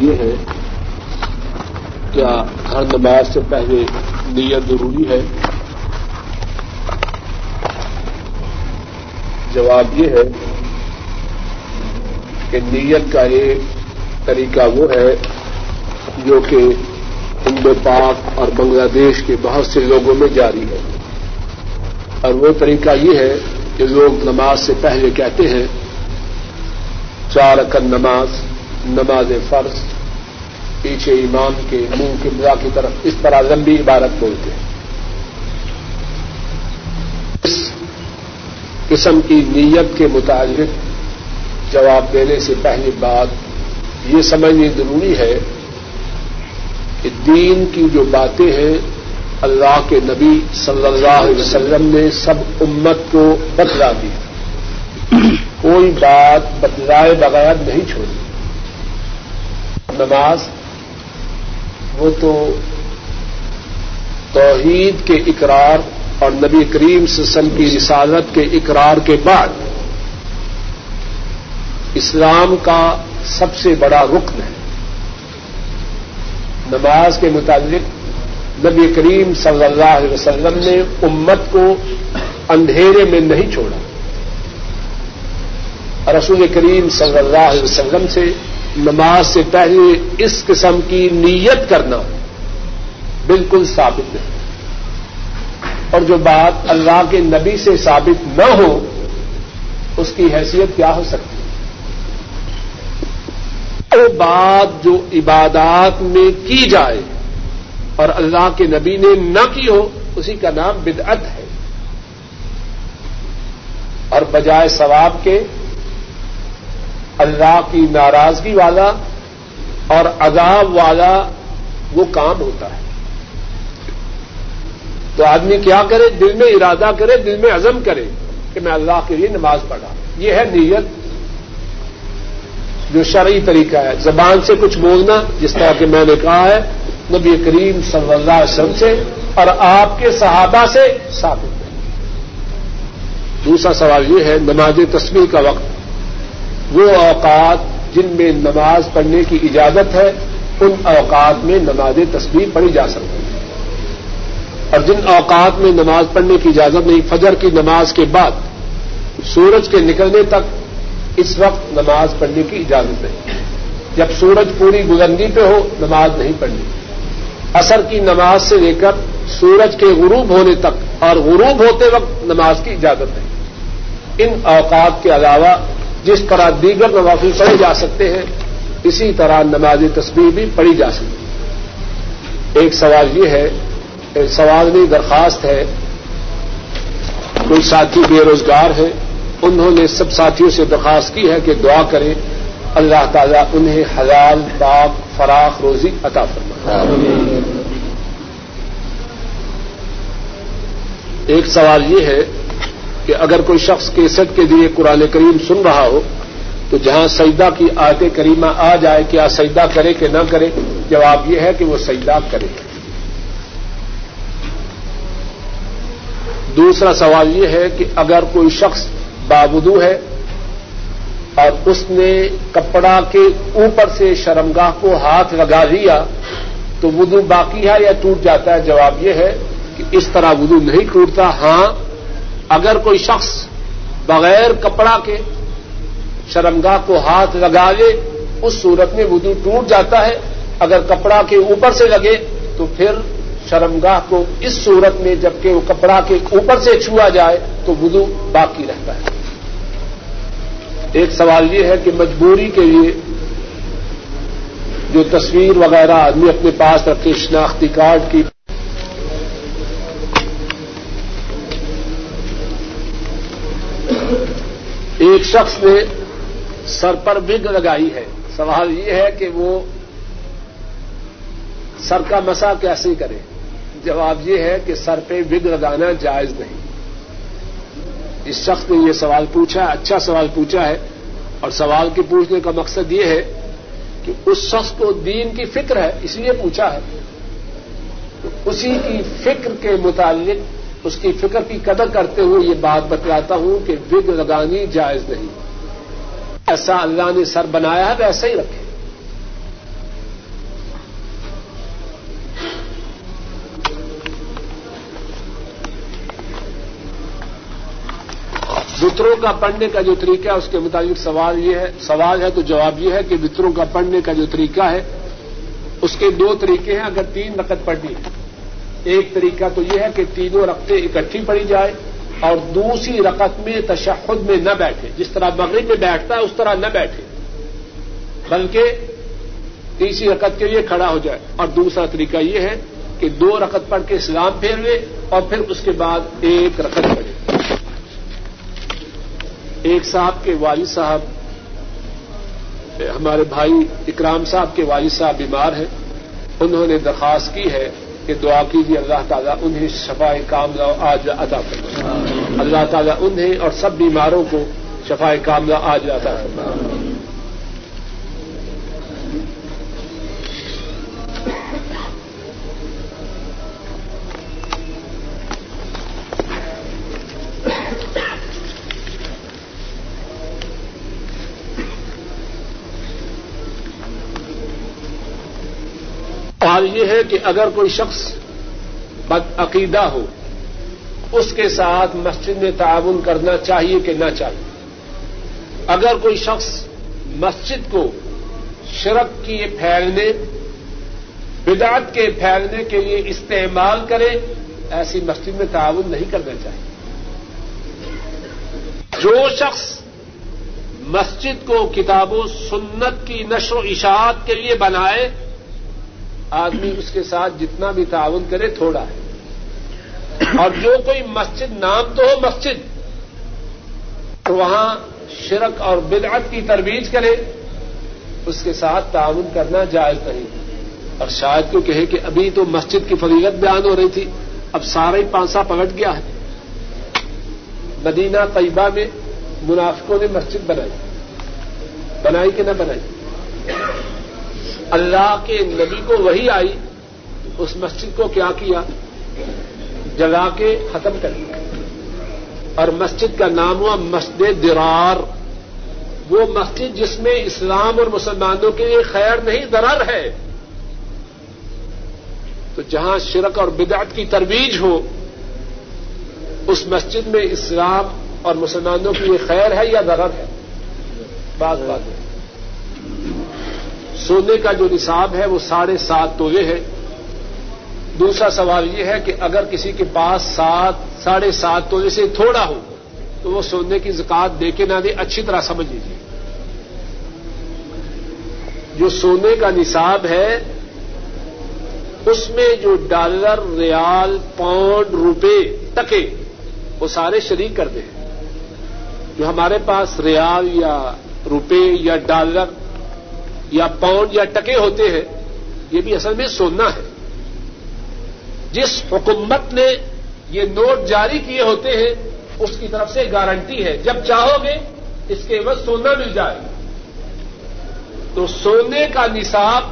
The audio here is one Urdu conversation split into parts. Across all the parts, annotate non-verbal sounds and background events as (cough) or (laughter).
یہ ہے، کیا ہر نماز سے پہلے نیت ضروری ہے؟ جواب یہ ہے کہ نیت کا ایک طریقہ وہ ہے جو کہ ہند پاک اور بنگلہ دیش کے بہت سے لوگوں میں جاری ہے۔ اور وہ طریقہ یہ ہے کہ لوگ نماز سے پہلے کہتے ہیں، چار اکن نماز نماز فرض پیچھے ایمان کے منہ کے کی طرف اس طرح لمبی عبارت بولتے ہیں۔ اس قسم کی نیت کے متعلق جواب دینے سے پہلی بات یہ سمجھنی ضروری ہے کہ دین کی جو باتیں ہیں، اللہ کے نبی صلی اللہ علیہ وسلم نے سب امت کو بتلا دی کوئی بات بتلائے بغیر نہیں چھوڑی۔ نماز وہ تو توحید کے اقرار اور نبی کریم سسم کی رسالت کے اقرار کے بعد اسلام کا سب سے بڑا رکن ہے۔ نماز کے متعلق نبی کریم صلی اللہ علیہ وسلم نے امت کو اندھیرے میں نہیں چھوڑا۔ رسول کریم صلی اللہ علیہ وسلم سے نماز سے پہلے اس قسم کی نیت کرنا بالکل ثابت نہیں۔ اور جو بات اللہ کے نبی سے ثابت نہ ہو، اس کی حیثیت کیا ہو سکتی وہ بات جو عبادات میں کی جائے اور اللہ کے نبی نے نہ کی ہو، اسی کا نام بدعت ہے۔ اور بجائے ثواب کے اللہ کی ناراضگی والا اور عذاب والا وہ کام ہوتا ہے۔ تو آدمی کیا کرے؟ دل میں ارادہ کرے، دل میں عزم کرے کہ میں اللہ کے لیے نماز پڑھا۔ یہ ہے نیت۔ جو شرعی طریقہ ہے۔ زبان سے کچھ بولنا، جس طرح کہ میں نے کہا ہے، نبی کریم صلی اللہ علیہ وسلم سے اور آپ کے صحابہ سے ثابت ہے۔ دوسرا سوال یہ ہے، نماز تصویر کا وقت۔ وہ اوقات جن میں نماز پڑھنے کی اجازت ہے، ان اوقات میں نماز تصویر پڑھی جا سکتی ہے اور جن اوقات میں نماز پڑھنے کی اجازت نہیں، فجر کی نماز کے بعد، سورج کے نکلنے تک اس وقت نماز پڑھنے کی اجازت نہیں۔ جب سورج پوری بلندی پہ ہو، نماز نہیں پڑھنی۔ اثر کی نماز سے لے کر سورج کے غروب ہونے تک اور غروب ہوتے وقت نماز کی اجازت نہیں۔ ان اوقات کے علاوہ جس طرح دیگر نوافل پڑھے جا سکتے ہیں اسی طرح نماز تصویر بھی پڑھی جا سکتی ایک سوال یہ ہے ایک سوال نہیں درخواست ہے کوئی ساتھی بے روزگار ہے انہوں نے سب ساتھیوں سے درخواست کی ہے کہ دعا کریں اللہ تعالیٰ انہیں حلال پاک فراخ روزی عطا فرما ایک سوال یہ ہے کہ اگر کوئی شخص کیسٹ کے لیے قرآن کریم سن رہا ہو، تو جہاں سجدہ کی آیت کریمہ آ جائے کیا سجدہ کرے کہ نہ کرے جواب یہ ہے کہ وہ سجدہ کرے دوسرا سوال یہ ہے کہ اگر کوئی شخص بابدو ہے اور اس نے کپڑا کے اوپر سے شرمگاہ کو ہاتھ لگا لیا تو ودو باقی ہے یا ٹوٹ جاتا ہے؟ جواب یہ ہے کہ اس طرح ودو نہیں ٹوٹتا۔ ہاں اگر کوئی شخص بغیر کپڑا کے شرمگاہ کو ہاتھ لگا لے اس صورت میں وضو ٹوٹ جاتا ہے۔ اگر کپڑا کے اوپر سے لگے، تو پھر شرمگاہ کو اس صورت میں جبکہ وہ کپڑا کے اوپر سے چھوا جائے، تو وضو باقی رہتا ہے۔ ایک سوال یہ ہے کہ مجبوری کے لیے جو تصویر وغیرہ آدمی اپنے پاس رکھے، شناختی کارڈ کی شخص نے سر پر بگ لگائی ہے۔ سوال یہ ہے کہ وہ سر کا مسا کیسے کرے؟ جواب یہ ہے کہ سر پہ بگ لگانا جائز نہیں۔ اس شخص نے یہ سوال پوچھا ہے اچھا سوال پوچھا ہے۔ اور سوال کے پوچھنے کا مقصد یہ ہے کہ اس شخص کو دین کی فکر ہے، اس لیے پوچھا ہے۔ تو اسی کی فکر کے متعلق اس کی فکر کی قدر کرتے ہوئے یہ بات بتلاتا ہوں کہ وگ لگانی جائز نہیں۔ ایسا اللہ نے سر بنایا ہے، ویسا ہی رکھے۔ وطروں کا پڑھنے کا جو طریقہ ہے، اس کے مطابق سوال یہ ہے، سوال ہے تو جواب یہ ہے کہ وطروں کا پڑھنے کا جو طریقہ ہے، اس کے دو طریقے ہیں، اگر تین رقط پڑھنی ہے۔ ایک طریقہ تو یہ ہے کہ تینوں رقطیں اکٹھی پڑھی جائے اور دوسری رقط میں تشخد میں نہ بیٹھے۔ جس طرح مغرب میں بیٹھتا ہے، اس طرح نہ بیٹھے۔ بلکہ تیسری رقط کے لیے کھڑا ہو جائے۔ اور دوسرا طریقہ یہ ہے کہ دو رقط پڑھ کے اسلام پھیروے اور پھر اس کے بعد ایک رقط پڑھے۔ ایک صاحب کے والد صاحب، ہمارے بھائی اکرام صاحب کے والد صاحب بیمار ہیں۔ انہوں نے درخواست کی ہے کہ دعا کیجیے اللہ تعالیٰ انہیں شفا کام آج ادا کر اللہ تعالیٰ انہیں اور سب بیماروں کو شفا کام آج ادا کر کہ اگر کوئی شخص بدعقیدہ ہو، اس کے ساتھ مسجد میں تعاون کرنا چاہیے کہ نہ چاہیے۔ اگر کوئی شخص مسجد کو شرک کی پھیلنے، بدعت کے پھیلنے کے لیے استعمال کرے، ایسی مسجد میں تعاون نہیں کرنا چاہیے۔ جو شخص مسجد کو کتاب و سنت کی نشر و اشاعت کے لیے بنائے آدمی اس کے ساتھ جتنا بھی تعاون کرے تھوڑا ہے۔ اور جو کوئی مسجد نام تو ہو مسجد، تو وہاں شرک اور بدعت کی ترویج کرے، اس کے ساتھ تعاون کرنا جائز نہیں۔ اور شاید کو کہے کہ ابھی تو مسجد کی فضیلت بیان ہو رہی تھی، اب سارا ہی پانسا پلٹ گیا ہے۔ مدینہ طیبہ میں منافقوں نے مسجد بنائی۔ بنائی کہ نہ بنائی؟ اللہ کے نبی کو وہی آئی، اس مسجد کو کیا کیا؟ جگا کے ختم کر دیا۔ اور مسجد کا نام ہوا مسجد درار۔ وہ مسجد جس میں اسلام اور مسلمانوں کے لیے خیر نہیں درر ہے۔ تو جہاں شرک اور بدعت کی ترویج ہو، اس مسجد میں اسلام اور مسلمانوں کے لیے خیر ہے یا درر ہے؟ بات بات ہے سونے کا جو نصاب ہے وہ ساڑھے سات تولے ہے۔ دوسرا سوال یہ ہے کہ اگر کسی کے پاس سات، ساڑھے سات تولے سے تھوڑا ہو، تو وہ سونے کی زکات دے کے نہ دے، اچھی طرح سمجھ لیجیے جو سونے کا نصاب ہے، اس میں جو ڈالر، ریال، پاؤنڈ، روپے ٹکے، وہ سارے شریک کر دیں جو ہمارے پاس ریال یا روپے یا ڈالر یا پاؤنڈ یا ٹکے ہوتے ہیں، یہ بھی اصل میں سونا ہے۔ جس حکومت نے یہ نوٹ جاری کیے ہوتے ہیں، اس کی طرف سے گارنٹی ہے۔ جب چاہو گے، اس کے بعد سونا مل جائے۔ تو سونے کا نصاب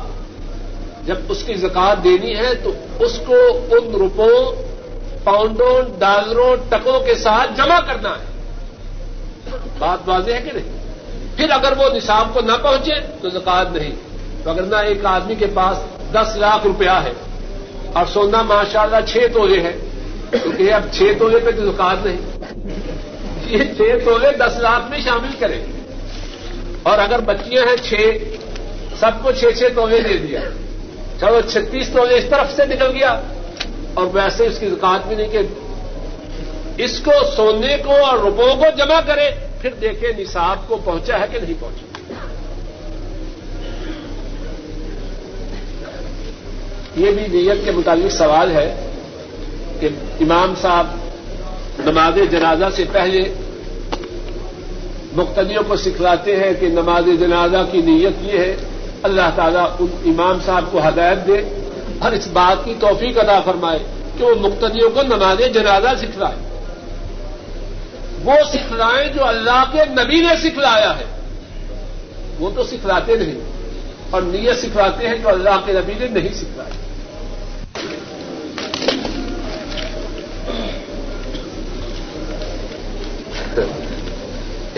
جب اس کی زکات دینی ہے، تو اس کو ان روپوں، پاؤنڈوں، ڈالروں، ٹکوں کے ساتھ جمع کرنا ہے۔ بات واضح ہے کہ نہیں؟ پھر اگر وہ نصاب کو نہ پہنچے تو زکات نہیں۔ تو اگر نہ ایک آدمی کے پاس دس لاکھ روپیہ ہے اور سونا ماشاء اللہ چھ تولے ہے تو اب چھ تولے پہ تو زکات نہیں۔ یہ چھ تولے دس لاکھ میں شامل کریں۔ اور اگر بچیاں ہیں چھ، سب کو چھ چھ تولے دے دیا۔ چلو چھتیس تولے اس طرف سے نکل گیا۔ اور ویسے اس کی زکات بھی نہیں کہ اس کو سونے کو اور روپوں کو جمع کرے۔ پھر دیکھیں نصاب کو پہنچا ہے کہ نہیں پہنچا۔ یہ بھی نیت کے متعلق سوال ہے کہ امام صاحب نماز جنازہ سے پہلے مقتدیوں کو سکھلاتے ہیں کہ نماز جنازہ کی نیت یہ ہے، اللہ تعالیٰ ان امام صاحب کو ہدایت دے اور اس بات کی توفیق ادا فرمائے کہ وہ مقتدیوں کو نماز جنازہ سکھلائے۔ وہ سکھلائیں جو اللہ کے نبی نے سکھلایا ہے۔ وہ تو سکھلاتے نہیں، اور نیت سکھلاتے ہیں جو اللہ کے نبی نے نہیں سکھلایا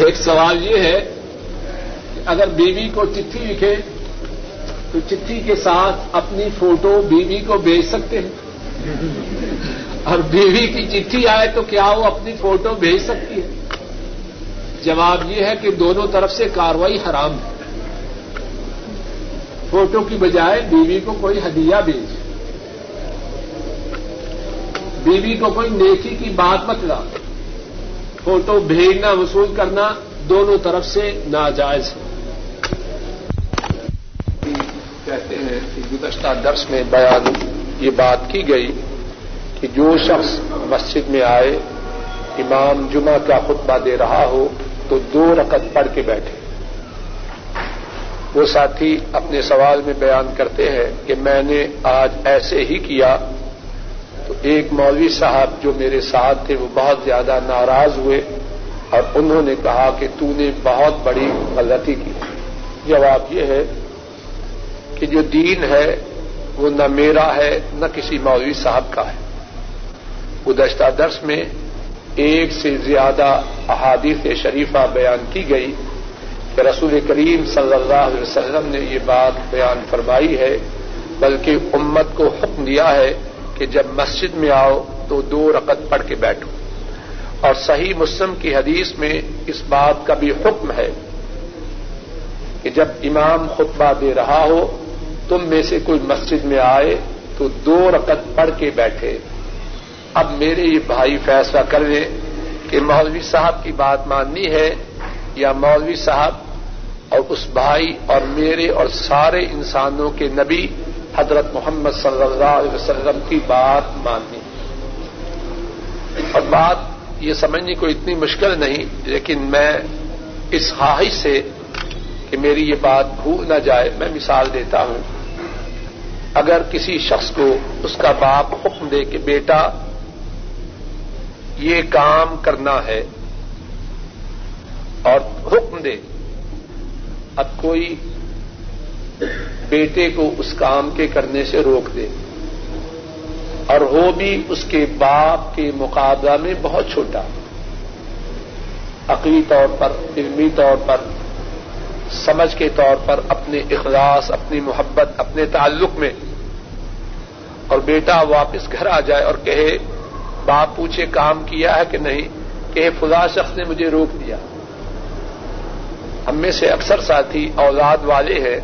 ایک سوال یہ ہے کہ اگر بیوی کو چٹھی لکھے، تو چٹھی کے ساتھ اپنی فوٹو بیوی کو بھیج سکتے ہیں؟ اور بیوی کی چٹھی آئے تو کیا وہ اپنی فوٹو بھیج سکتی ہے؟ جواب یہ ہے کہ دونوں طرف سے کاروائی حرام ہے۔ فوٹو کی بجائے بیوی کو کوئی ہدیہ بھیج۔ بیوی کو کوئی نیکی کی بات بتلا فوٹو بھیجنا، وصول کرنا دونوں طرف سے ناجائز ہے۔ کہتے ہیں کہ گزشتہ درس میں بیان یہ بات کی گئی کہ جو شخص مسجد میں آئے، امام جمعہ کا خطبہ دے رہا ہو، تو دو رقط پڑھ کے بیٹھے۔ وہ ساتھی اپنے سوال میں بیان کرتے ہیں کہ میں نے آج ایسے ہی کیا۔ تو ایک مولوی صاحب جو میرے ساتھ تھے، وہ بہت زیادہ ناراض ہوئے اور انہوں نے کہا کہ تو نے بہت بڑی غلطی کی۔ جواب یہ ہے کہ جو دین ہے، وہ نہ میرا ہے، نہ کسی مولوی صاحب کا ہے۔ گزشتہ درس میں ایک سے زیادہ احادیث شریفہ بیان کی گئی کہ رسول کریم صلی اللہ علیہ وسلم نے یہ بات بیان فرمائی ہے، بلکہ امت کو حکم دیا ہے کہ جب مسجد میں آؤ تو دو رقط پڑھ کے بیٹھو۔ اور صحیح مسلم کی حدیث میں اس بات کا بھی حکم ہے کہ جب امام خطبہ دے رہا ہو، تم میں سے کوئی مسجد میں آئے تو دو رقط پڑھ کے بیٹھے۔ اب میرے یہ بھائی فیصلہ کر لیں کہ مولوی صاحب کی بات ماننی ہے یا مولوی صاحب اور اس بھائی اور میرے اور سارے انسانوں کے نبی حضرت محمد صلی اللہ علیہ وسلم کی بات ماننی اور بات یہ سمجھنی کوئی اتنی مشکل نہیں، لیکن میں اس خواہش سے کہ میری یہ بات بھول نہ جائے، میں مثال دیتا ہوں۔ اگر کسی شخص کو اس کا باپ حکم دے کہ بیٹا یہ کام کرنا ہے اور حکم دے۔ اب کوئی بیٹے کو اس کام کے کرنے سے روک دے۔ اور وہ بھی اس کے باپ کے مقابلہ میں بہت چھوٹا۔ عقلی طور پر، علمی طور پر، سمجھ کے طور پر اپنے اخلاص، اپنی محبت، اپنے تعلق میں۔ اور بیٹا واپس گھر آ جائے اور کہے باپ پوچھے کام کیا ہے کہ نہیں، کہ فضا شخص نے مجھے روک دیا۔ ہم میں سے اکثر ساتھی اولاد والے ہیں۔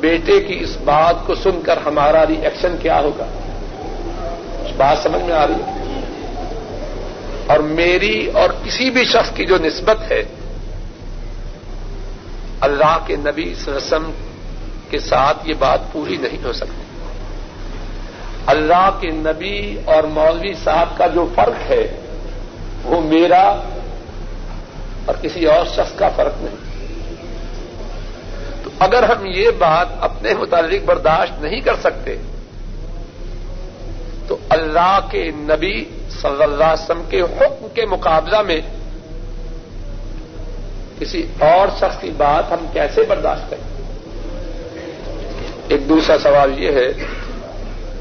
بیٹے کی اس بات کو سن کر ہمارا ری ایکشن کیا ہوگا؟ بات سمجھ میں آ رہی ہے؟ اور میری اور کسی بھی شخص کی جو نسبت ہے، اللہ کے نبی رسم کے ساتھ یہ بات پوری نہیں ہو سکتی۔ اللہ کے نبی اور مولوی صاحب کا جو فرق ہے، وہ میرا اور کسی اور شخص کا فرق نہیں۔ تو اگر ہم یہ بات اپنے متعلق برداشت نہیں کر سکتے، تو اللہ کے نبی صلی اللہ علیہ وسلم کے حکم کے مقابلہ میں کسی اور شخص کی بات ہم کیسے برداشت کریں؟ ایک دوسرا سوال یہ ہے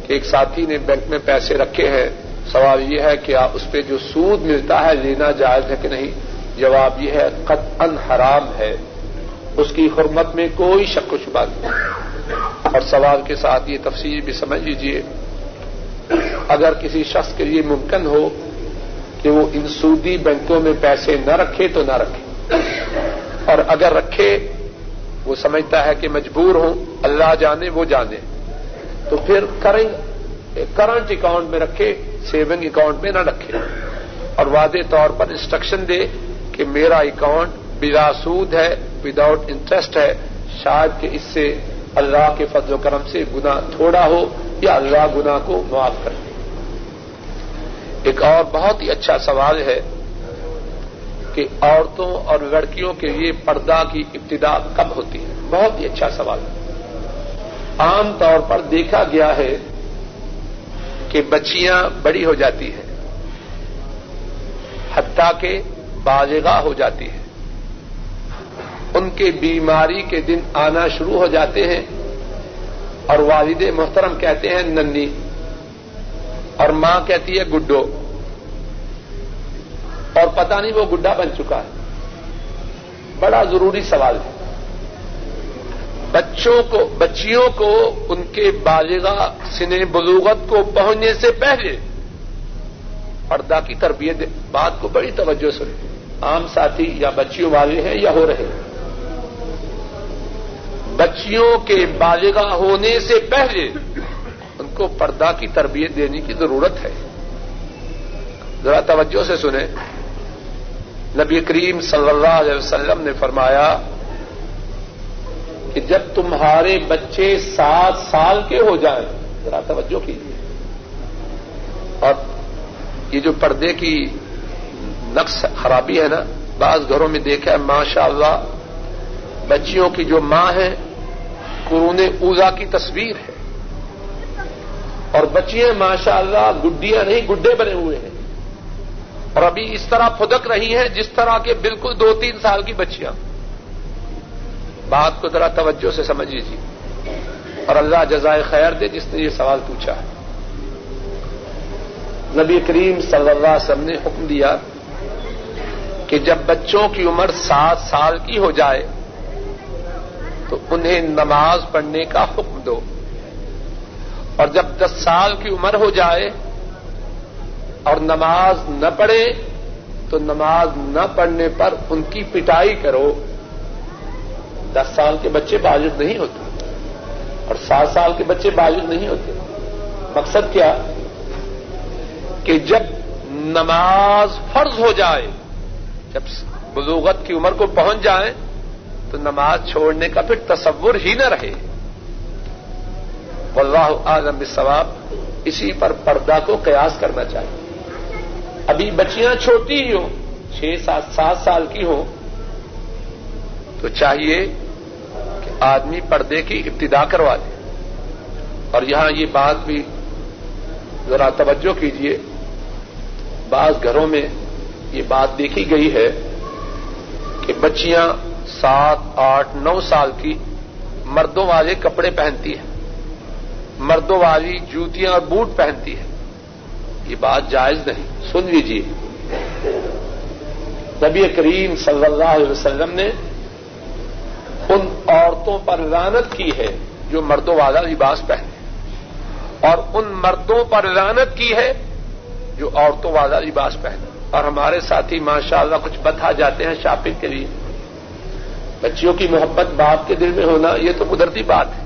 ایک ساتھی نے بینک میں پیسے رکھے ہیں۔ سوال یہ ہے کہ اس پہ جو سود ملتا ہے، لینا جائز ہے کہ نہیں؟ جواب یہ ہے قط حرام ہے۔ اس کی حرمت میں کوئی شک و شبہ نہیں۔ اور سوال کے ساتھ یہ تفصیل بھی سمجھ لیجیے اگر کسی شخص کے لیے ممکن ہو کہ وہ ان سودی بینکوں میں پیسے نہ رکھے تو نہ رکھے۔ اور اگر رکھے، وہ سمجھتا ہے کہ مجبور ہوں۔ اللہ جانے، وہ جانے۔ تو پھر کرنٹ اکاؤنٹ میں رکھے سیونگ اکاؤنٹ میں نہ رکھے اور واضح طور پر انسٹرکشن دے کہ میرا اکاؤنٹ بلا سود ہے وداؤٹ انٹرسٹ ہے۔ شاید کہ اس سے اللہ کے فضل و کرم سے گنا تھوڑا ہو یا اللہ گنا کو معاف کر دے۔ ایک اور بہت ہی اچھا سوال ہے کہ عورتوں اور لڑکیوں کے لیے پردہ کی ابتدا کب ہوتی ہے؟ بہت ہی اچھا سوال ہے۔ عام طور پر دیکھا گیا ہے کہ بچیاں بڑی ہو جاتی ہیں، حتیٰ کہ بالغاہ ہو جاتی ہے ان کے بیماری کے دن آنا شروع ہو جاتے ہیں اور والد محترم کہتے ہیں، ننی۔ اور ماں کہتی ہے، گڈو۔ اور پتہ نہیں وہ گڈا بن چکا ہے۔ بڑا ضروری سوال ہے۔ بچوں کو، بچیوں کو، ان کے بالغا سن بلوغت کو پہنچنے سے پہلے پردہ کی تربیت، بات کو بڑی توجہ سے عام ساتھی یا بچیوں والے ہیں یا ہو رہے ہیں۔ بچیوں کے بالغ ہونے سے پہلے ان کو پردہ کی تربیت دینے کی ضرورت ہے۔ ذرا توجہ سے سنیں۔ نبی کریم صلی اللہ علیہ وسلم نے فرمایا کہ جب تمہارے بچے سات سال کے ہو جائیں، ذرا توجہ کیجیے۔ اور یہ جو پردے کی نقص خرابی ہے نا، بعض گھروں میں دیکھا ہے ماشاء اللہ بچیوں کی جو ماں ہے قرون اوزا کی تصویر ہے۔ اور بچیاں ماشاء اللہ گڈیاں نہیں، گڈے بنے ہوئے ہیں۔ اور ابھی اس طرح پھدک رہی ہیں جس طرح کے بالکل دو تین سال کی بچیاں۔ بات کو ذرا توجہ سے سمجھ لیجیے۔ اور اللہ جزائے خیر دے جس نے یہ سوال پوچھا ہے۔ نبی کریم صلی اللہ علیہ وسلم نے حکم دیا کہ جب بچوں کی عمر سات سال کی ہو جائے تو انہیں نماز پڑھنے کا حکم دو۔ اور جب دس سال کی عمر ہو جائے اور نماز نہ پڑھے تو نماز نہ پڑھنے پر ان کی پٹائی کرو۔ دس سال کے بچے بالغ نہیں ہوتے اور سات سال کے بچے بالغ نہیں ہوتے۔ مقصد کیا؟ کہ جب نماز فرض ہو جائے، جب بلوغت کی عمر کو پہنچ جائیں تو نماز چھوڑنے کا پھر تصور ہی نہ رہے۔ واللہ اعظم ثواب اسی پر پردہ کو قیاس کرنا چاہیے۔ ابھی بچیاں چھوٹی ہی ہوں، چھ سات سات سال کی ہوں، تو چاہیے آدمی پردے کی ابتدا کروا دے۔ اور یہاں یہ بات بھی ذرا توجہ کیجیے بعض گھروں میں یہ بات دیکھی گئی ہے کہ بچیاں سات، آٹھ، نو سال کی مردوں والے کپڑے پہنتی ہیں۔ مردوں والی جوتیاں اور بوٹ پہنتی ہے یہ بات جائز نہیں۔ سن لیجیے نبی کریم صلی اللہ علیہ وسلم نے ان عورتوں پر رانت کی ہے جو مردوں والا لباس پہنے اور ان مردوں پر رانت کی ہے جو عورتوں والا لباس پہنے اور ہمارے ساتھی ماشاء اللہ کچھ بتا جاتے ہیں شاپنگ کے لیے بچیوں کی محبت باپ کے دل میں ہونا یہ تو قدرتی بات ہے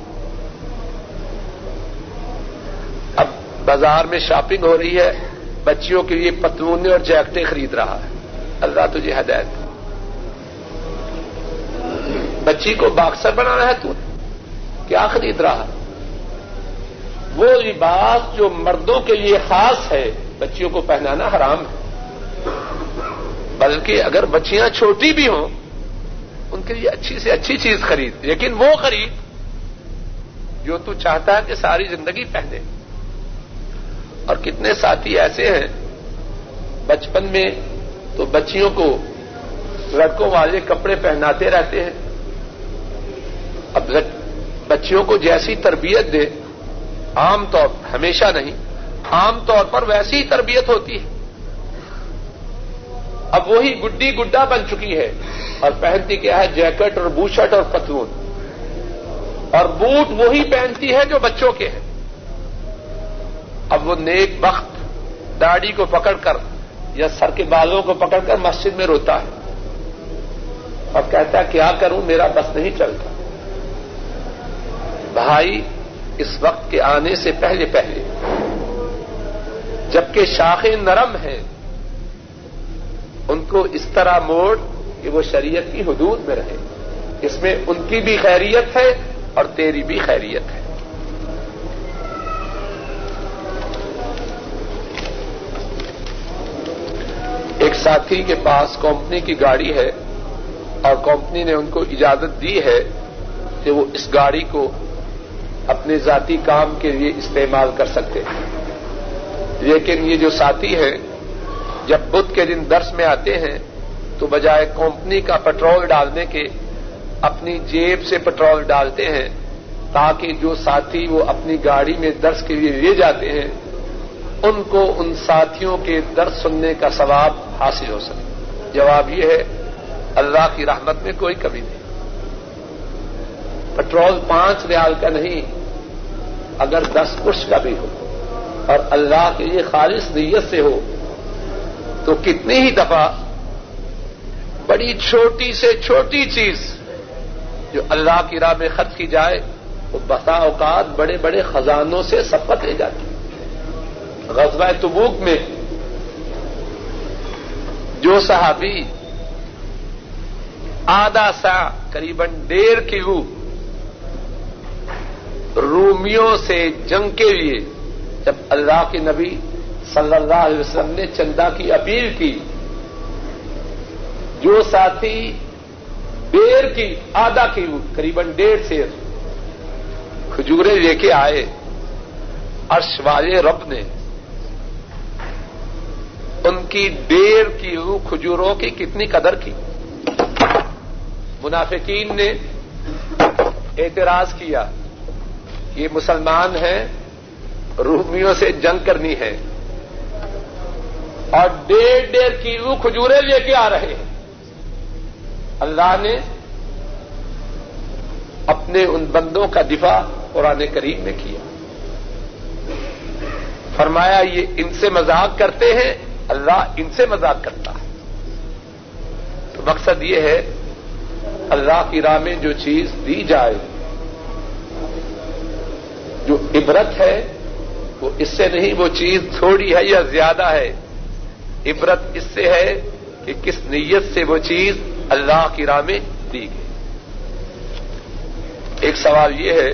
اب بازار میں شاپنگ ہو رہی ہے بچیوں کے لیے پتلونے اور جیکٹیں خرید رہا ہے اللہ تجھے ہدایت بچی کو باکسر بنانا ہے تو کیا خرید رہا وہ لباس جو مردوں کے لیے خاص ہے، بچیوں کو پہنانا حرام ہے۔ بلکہ اگر بچیاں چھوٹی بھی ہوں، ان کے لیے اچھی سے اچھی چیز خرید۔ لیکن وہ خرید جو تو چاہتا ہے کہ ساری زندگی پہنے۔ اور کتنے ساتھی ایسے ہیں، بچپن میں تو بچیوں کو لڑکوں والے کپڑے پہناتے رہتے ہیں۔ اب بچیوں کو جیسی تربیت دے، عام طور ہمیشہ نہیں، عام طور پر ویسی ہی تربیت ہوتی ہے۔ اب وہی گڈی گڈا بن چکی ہے اور پہنتی کیا ہے؟ جیکٹ اور بوشٹ اور پتلون۔ اور بوٹ وہی پہنتی ہے جو بچوں کے ہیں۔ اب وہ نیک وقت داڑھی کو پکڑ کر یا سر کے بالوں کو پکڑ کر مسجد میں روتا ہے۔ اور کہتا ہے، کیا کروں؟ میرا بس نہیں چلتا۔ بھائی اس وقت کے آنے سے پہلے پہلے جبکہ شاخیں نرم ہیں، ان کو اس طرح موڑ کہ وہ شریعت کی حدود میں رہے۔ اس میں ان کی بھی خیریت ہے اور تیری بھی خیریت ہے۔ ایک ساتھی کے پاس کمپنی کی گاڑی ہے اور کمپنی نے ان کو اجازت دی ہے کہ وہ اس گاڑی کو اپنے ذاتی کام کے لیے استعمال کر سکتے ہیں۔ لیکن یہ جو ساتھی ہیں، جب بدھ کے دن درس میں آتے ہیں، تو بجائے کمپنی کا پٹرول ڈالنے کے اپنی جیب سے پٹرول ڈالتے ہیں، تاکہ جو ساتھی وہ اپنی گاڑی میں درس کے لیے لے جاتے ہیں، ان کو ان ساتھیوں کے درد سننے کا ثواب حاصل ہو سکے۔ جواب یہ ہے، اللہ کی رحمت میں کوئی کمی نہیں۔ پٹرول پانچ ریال کا نہیں، اگر دس پش کا بھی ہو اور اللہ کے لیے خالص نیت سے ہو، تو کتنی ہی دفعہ بڑی چھوٹی سے چھوٹی چیز جو اللہ کی راہ میں خرچ کی جائے، وہ بسا اوقات بڑے بڑے خزانوں سے سپت لے جاتی۔ غزوہ تبوک میں جو صحابی آدھا سا قریب ڈیڑھ کلو رومیوں سے جنگ کے لیے جب اللہ کے نبی صلی اللہ علیہ وسلم نے چندہ کی اپیل کی، جو ساتھی ڈیڑھ کی، آدھا کی قریب ڈیڑھ سے کھجورے لے کے آئے ارش والے رب نے ان کی ڈیڑھ کی کھجوروں کی کتنی قدر کی۔ منافقین نے اعتراض کیا۔ یہ مسلمان ہیں، رومیوں سے جنگ کرنی ہے۔ اور ڈیڑھ ڈیڑھ کلو کھجورے لے کے آ رہے ہیں۔ اللہ نے اپنے ان بندوں کا دفاع قرآن کریم میں کیا۔ فرمایا، یہ ان سے مذاق کرتے ہیں، اللہ ان سے مذاق کرتا ہے۔ تو مقصد یہ ہے، اللہ کی راہ میں جو چیز دی جائے جو عبرت ہے، وہ اس سے نہیں، وہ چیز تھوڑی ہے یا زیادہ ہے۔ عبرت اس سے ہے کہ کس نیت سے وہ چیز اللہ کی راہ میں دی گئی۔ ایک سوال یہ ہے،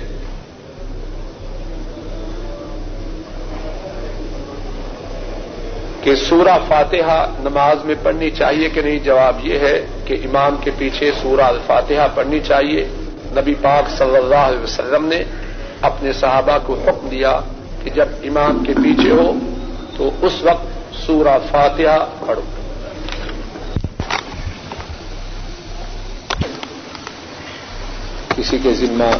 کہ سورہ فاتحہ نماز میں پڑھنی چاہیے کہ نہیں؟ جواب یہ ہے کہ امام کے پیچھے سورہ الفاتحہ پڑھنی چاہیے۔ نبی پاک صلی اللہ علیہ وسلم نے اپنے صحابہ کو حکم دیا کہ جب امام کے پیچھے ہو تو اس وقت سورہ فاتحہ پڑھو۔ کسی کے ذمہ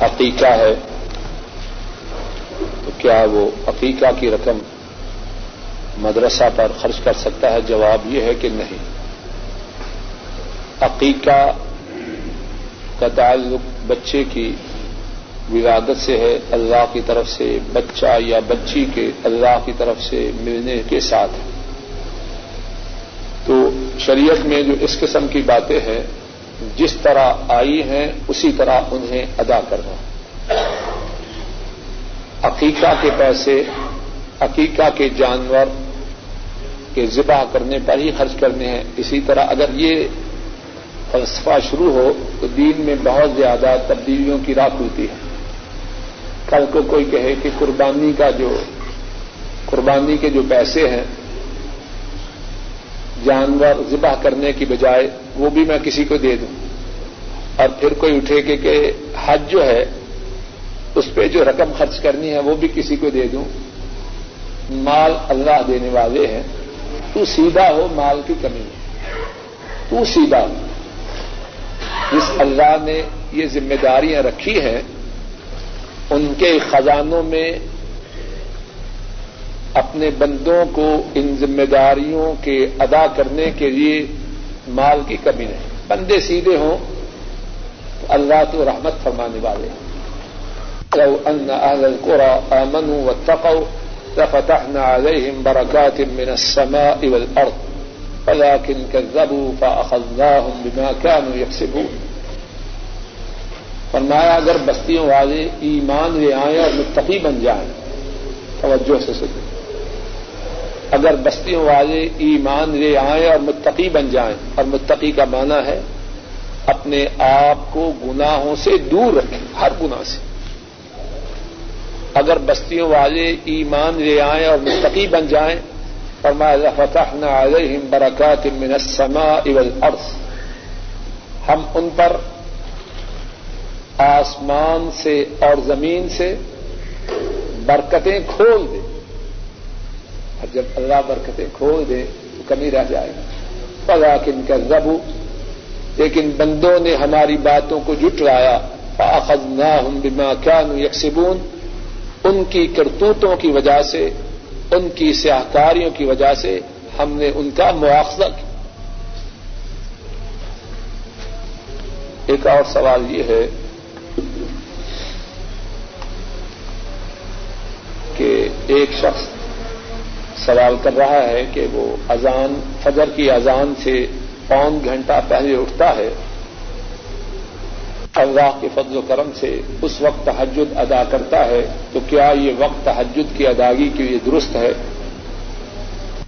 عقیقہ ہے تو کیا وہ عقیقہ کی رقم مدرسہ پر خرچ کر سکتا ہے؟ جواب یہ ہے کہ نہیں۔ عقیقہ کا تعلق بچے کی ولادت سے ہے اللہ کی طرف سے، بچہ یا بچی کے اللہ کی طرف سے ملنے کے ساتھ۔ ہے تو شریعت میں جو اس قسم کی باتیں ہیں، جس طرح آئی ہیں، اسی طرح انہیں ادا کرنا۔ عقیقہ کے پیسے، عقیقہ کے جانور کے ذبح کرنے پر ہی خرچ کرنے ہیں۔ اسی طرح اگر یہ فلسفہ شروع ہو، تو دین میں بہت زیادہ تبدیلیوں کی راہ کھلتی ہے۔ کل کو کوئی کہے کہ قربانی کا جو قربانی کے جو پیسے ہیں، جانور ذبح کرنے کی بجائے وہ بھی میں کسی کو دے دوں۔ اور پھر کوئی اٹھے کہ کہ حج جو ہے، اس پہ جو رقم خرچ کرنی ہے وہ بھی کسی کو دے دوں۔ مال اللہ دینے والے ہیں۔ تو سیدھا ہو، مال کی کمی۔ تو سیدھا ہو۔ جس اللہ نے یہ ذمہ داریاں رکھی ہیں ان کے خزانوں میں اپنے بندوں کو ان ذمہ داریوں کے ادا کرنے کے لیے مال کی کمی نہیں۔ بندے سیدھے ہوں تو اللہ تو رحمت فرمانے والے ہیں۔ ان اهل القرى امنوا واتقوا لفتحنا عليهم بركات من السماء والارض ولكن كذبوا فاخذناهم بما كانوا يكسبون فرمایا اگر بستیوں والے ایمان لے آئیں اور متقی بن جائیں، توجہ سے سنیں۔ اگر بستیوں والے ایمان لے آئیں اور متقی بن جائیں، اور متقی کا معنی ہے اپنے آپ کو گناہوں سے دور رکھیں، ہر گناہ سے۔ اگر بستیوں والے ایمان لے آئیں اور مستقی بن جائیں اور میں فتحنا علیہم برکات من السماء والارض ہم ان پر آسمان سے اور زمین سے برکتیں کھول دیں اور جب اللہ برکتیں کھول دے تو کمی رہ جائے گا پگا کن کا زبو لیکن بندوں نے ہماری باتوں کو جٹلایا فاخذناہم بما كانوا یکسبون ان کی کرتوتوں کی وجہ سے، ان کی سیاہکاریوں کی وجہ سے ہم نے ان کا مواخذہ کیا۔ ایک اور سوال یہ ہے کہ ایک شخص سوال کر رہا ہے کہ وہ اذان، فجر کی اذان سے پون گھنٹہ پہلے اٹھتا ہے، اللہ کے فضل و کرم سے اس وقت تحجد ادا کرتا ہے، تو کیا یہ وقت تحجد کی ادائیگی کے لیے درست ہے؟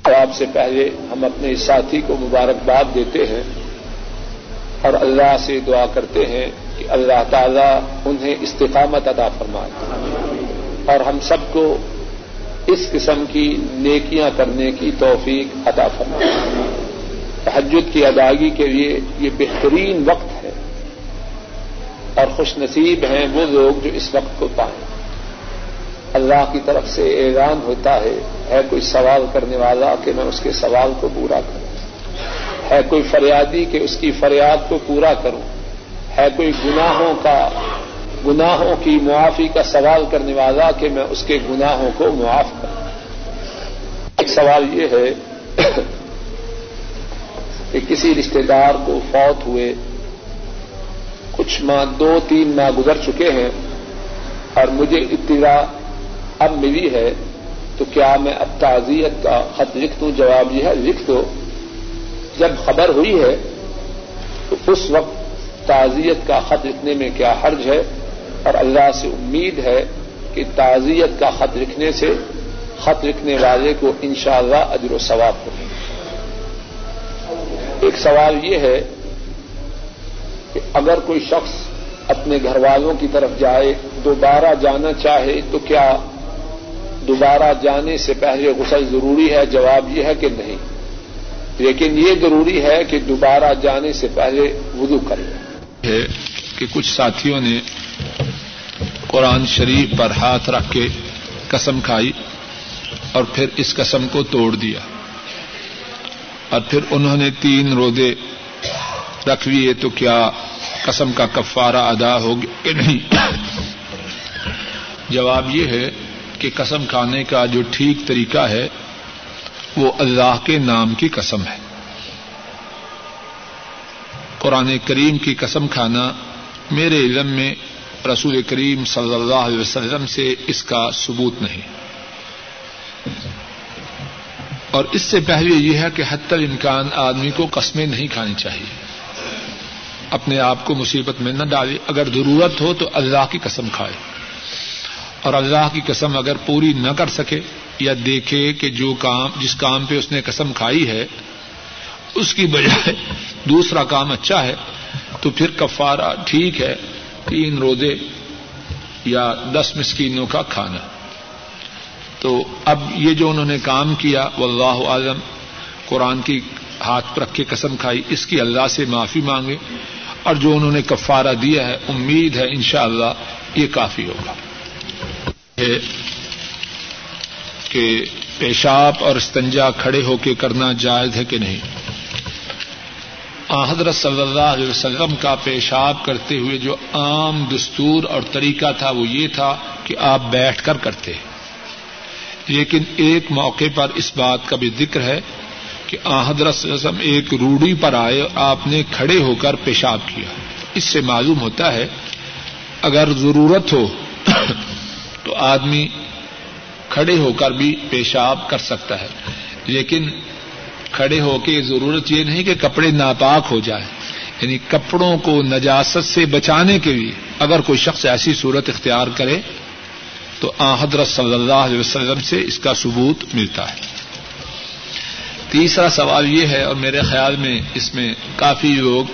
آپ سے پہلے ہم اپنے ساتھی کو مبارکباد دیتے ہیں اور اللہ سے دعا کرتے ہیں کہ اللہ تعالی انہیں استقامت ادا فرمائے۔ اور ہم سب کو اس قسم کی نیکیاں کرنے کی توفیق عطا فرمائے۔ تحجد کی ادائیگی کے لیے یہ بہترین وقت ہے اور خوش نصیب ہیں وہ لوگ جو اس وقت کو پائیں۔ اللہ کی طرف سے اعلان ہوتا ہے ہے کوئی سوال کرنے والا کہ میں اس کے سوال کو پورا کروں؟ ہے کوئی فریادی کہ اس کی فریاد کو پورا کروں؟ ہے کوئی گناہوں کا گناہوں کی معافی کا سوال کرنے والا کہ میں اس کے گناہوں کو معاف کروں۔ ایک سوال یہ ہے کہ کسی رشتے دار کو فوت ہوئے کچھ ماہ دو تین ماہ گزر چکے ہیں اور مجھے اطلاع اب ملی ہے تو کیا میں اب تعزیت کا خط لکھ دوں؟ جواب یہ ہے، لکھ دو۔ جب خبر ہوئی ہے تو اس وقت تعزیت کا خط لکھنے میں کیا حرج ہے؟ اور اللہ سے امید ہے کہ تعزیت کا خط لکھنے سے خط لکھنے والے کو انشاءاللہ شاء اجر و ثواب ہو۔ ایک سوال یہ ہے کہ اگر کوئی شخص اپنے گھر والوں کی طرف جائے، دوبارہ جانا چاہے تو کیا دوبارہ جانے سے پہلے غسل ضروری ہے؟ جواب یہ ہے کہ نہیں۔ لیکن یہ ضروری ہے کہ دوبارہ جانے سے پہلے وضو کریں ہے کہ کچھ ساتھیوں نے قرآن شریف پر ہاتھ رکھ کے قسم کھائی اور پھر اس قسم کو توڑ دیا اور پھر انہوں نے تین روزے رکھ لیے تو کیا قسم کا کفارہ ادا ہو گیا کہ نہیں؟ جواب یہ ہے کہ قسم کھانے کا جو ٹھیک طریقہ ہے وہ اللہ کے نام کی قسم ہے۔ قرآن کریم کی قسم کھانا میرے علم میں رسول کریم صلی اللہ علیہ وسلم سے اس کا ثبوت نہیں۔ اور اس سے پہلے یہ ہے کہ حتی امکان آدمی کو قسمیں نہیں کھانی چاہیے۔ اپنے آپ کو مصیبت میں نہ ڈالے۔ اگر ضرورت ہو تو اللہ کی قسم کھائے۔ اور اللہ کی قسم اگر پوری نہ کر سکے یا دیکھے کہ جو کام، جس کام پہ اس نے قسم کھائی ہے، اس کی بجائے دوسرا کام اچھا ہے، تو پھر کفارہ ٹھیک ہے۔ تین روزے یا دس مسکینوں کا کھانا۔ تو اب یہ جو انہوں نے کام کیا وہ اللہ عالم قرآن کی ہاتھ پر رکھ کے قسم کھائی، اس کی اللہ سے معافی مانگے اور جو انہوں نے کفارہ دیا ہے، امید ہے انشاءاللہ یہ کافی ہوگا۔ کہ پیشاب اور استنجا کھڑے ہو کے کرنا جائز ہے کہ نہیں؟ حضرت صلی اللہ علیہ وسلم کا پیشاب کرتے ہوئے جو عام دستور اور طریقہ تھا وہ یہ تھا کہ آپ بیٹھ کر کرتے لیکن ایک موقع پر اس بات کا بھی ذکر ہے کہ حضرت وسلم ایک روڑی پر آئے اور آپ نے کھڑے ہو کر پیشاب کیا۔ اس سے معلوم ہوتا ہے، اگر ضرورت ہو (coughs) تو آدمی کھڑے ہو کر بھی پیشاب کر سکتا ہے۔ لیکن کھڑے ہو کے ضرورت یہ نہیں کہ کپڑے ناپاک ہو جائے یعنی کپڑوں کو نجاست سے بچانے کے لیے اگر کوئی شخص ایسی صورت اختیار کرے تو آ حضرت صلی اللہ علیہ وسلم سے اس کا ثبوت ملتا ہے۔ تیسرا سوال یہ ہے اور میرے خیال میں اس میں کافی لوگ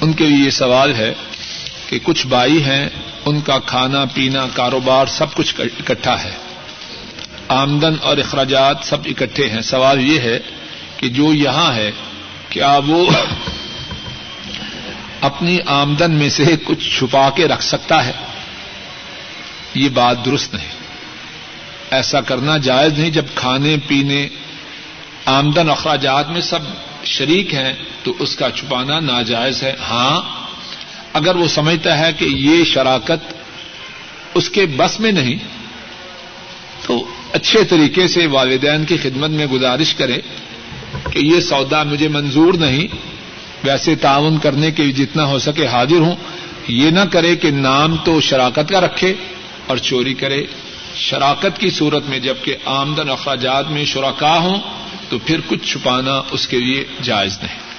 ان کے لیے یہ سوال ہے کہ کچھ بھائی ہیں، ان کا کھانا پینا، کاروبار سب کچھ اکٹھا ہے۔ آمدن اور اخراجات سب اکٹھے ہیں۔ سوال یہ ہے کہ جو یہاں ہے کیا وہ اپنی آمدن میں سے کچھ چھپا کے رکھ سکتا ہے، یہ بات درست نہیں۔ ایسا کرنا جائز نہیں۔ جب کھانے، پینے، آمدن اخراجات میں سب شریک ہیں تو اس کا چھپانا ناجائز ہے۔ ہاں اگر وہ سمجھتا ہے کہ یہ شراکت اس کے بس میں نہیں، تو اچھے طریقے سے والدین کی خدمت میں گزارش کرے کہ یہ سودا مجھے منظور نہیں، ویسے تعاون کرنے کے جتنا ہو سکے حاضر ہوں۔ یہ نہ کرے کہ نام تو شراکت کا رکھے اور چوری کرے۔ شراکت کی صورت میں جبکہ آمدن اخراجات میں شرکا ہوں تو پھر کچھ چھپانا اس کے لیے جائز نہیں۔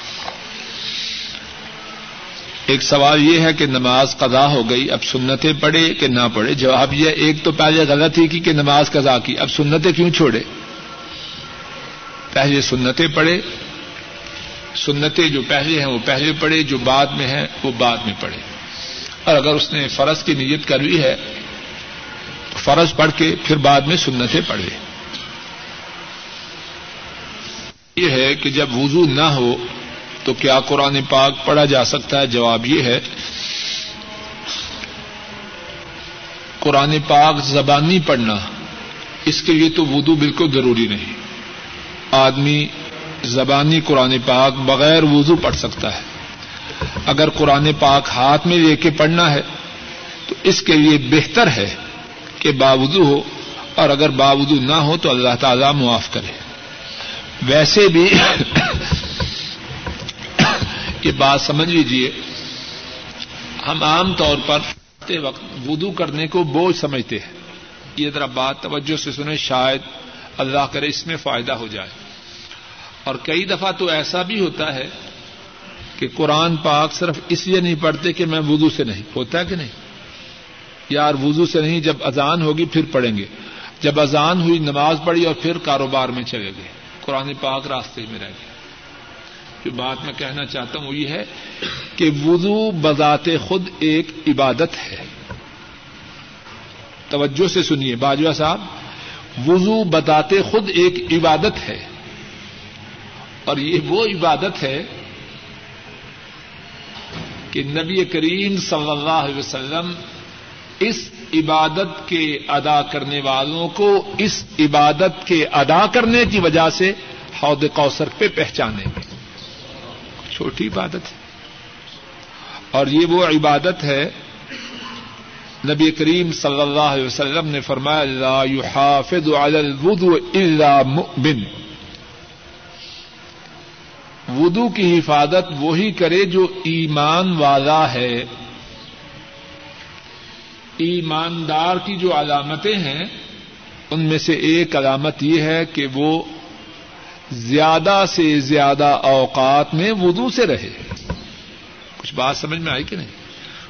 ایک سوال یہ ہے کہ نماز قضا ہو گئی، اب سنتیں پڑھے کہ نہ پڑھے جواب یہ ایک تو پہلے غلط ہی کی کہ نماز قضا کی، اب سنتیں کیوں چھوڑے پہلے سنتیں پڑھے سنتیں جو پہلے ہیں وہ پہلے پڑھے جو بعد میں ہیں وہ بعد میں پڑھے اور اگر اس نے فرض کی نیت کری ہے، فرض پڑھ کے پھر بعد میں سنتیں پڑھے یہ ہے کہ جب وضو نہ ہو تو کیا قرآن پاک پڑھا جا سکتا ہے؟ جواب یہ ہے، قرآن پاک زبانی پڑھنا اس کے لیے تو وضو بالکل ضروری نہیں۔ آدمی زبانی قرآن پاک بغیر وضو پڑھ سکتا ہے۔ اگر قرآن پاک ہاتھ میں لے کے پڑھنا ہے، تو اس کے لیے بہتر ہے کہ باوضو ہو، اور اگر باوضو نہ ہو تو اللہ تعالی معاف کرے۔ ویسے بھی یہ بات سمجھ لیجیے ہم عام طور پر وقت وضو کرنے کو بوجھ سمجھتے ہیں۔ یہ ذرا بات توجہ سے سنیں، شاید اللہ کرے اس میں فائدہ ہو جائے۔ اور کئی دفعہ تو ایسا بھی ہوتا ہے کہ قرآن پاک صرف اس لیے نہیں پڑھتے کہ میں وضو سے نہیں، ہوتا ہے کہ نہیں؟ یار وضو سے نہیں، جب اذان ہوگی پھر پڑھیں گے۔ جب اذان ہوئی، نماز پڑھی اور پھر کاروبار میں چلے گئے۔ قرآن پاک راستے میں رہ گئے جو بات میں کہنا چاہتا ہوں وہ یہ ہے کہ وضو بذات خود ایک عبادت ہے۔ توجہ سے سنیے باجوا صاحب، وضو بذات خود ایک عبادت ہے۔ اور یہ وہ عبادت ہے کہ نبی کریم صلی اللہ علیہ وسلم اس عبادت کے ادا کرنے والوں کو اس عبادت کے ادا کرنے کی وجہ سے حوض کوثر پہ پہچانے گے چھوٹی عبادت ہے۔ اور یہ وہ عبادت ہے۔ نبی کریم صلی اللہ علیہ وسلم نے فرمایا، لا يحافظ على الوضوء الا مؤمن۔ وضو کی حفاظت وہی کرے جو ایمان والا ہے۔ ایماندار کی جو علامتیں ہیں، ان میں سے ایک علامت یہ ہے کہ وہ زیادہ سے زیادہ اوقات میں وضو سے رہے۔ کچھ بات سمجھ میں آئی کہ نہیں؟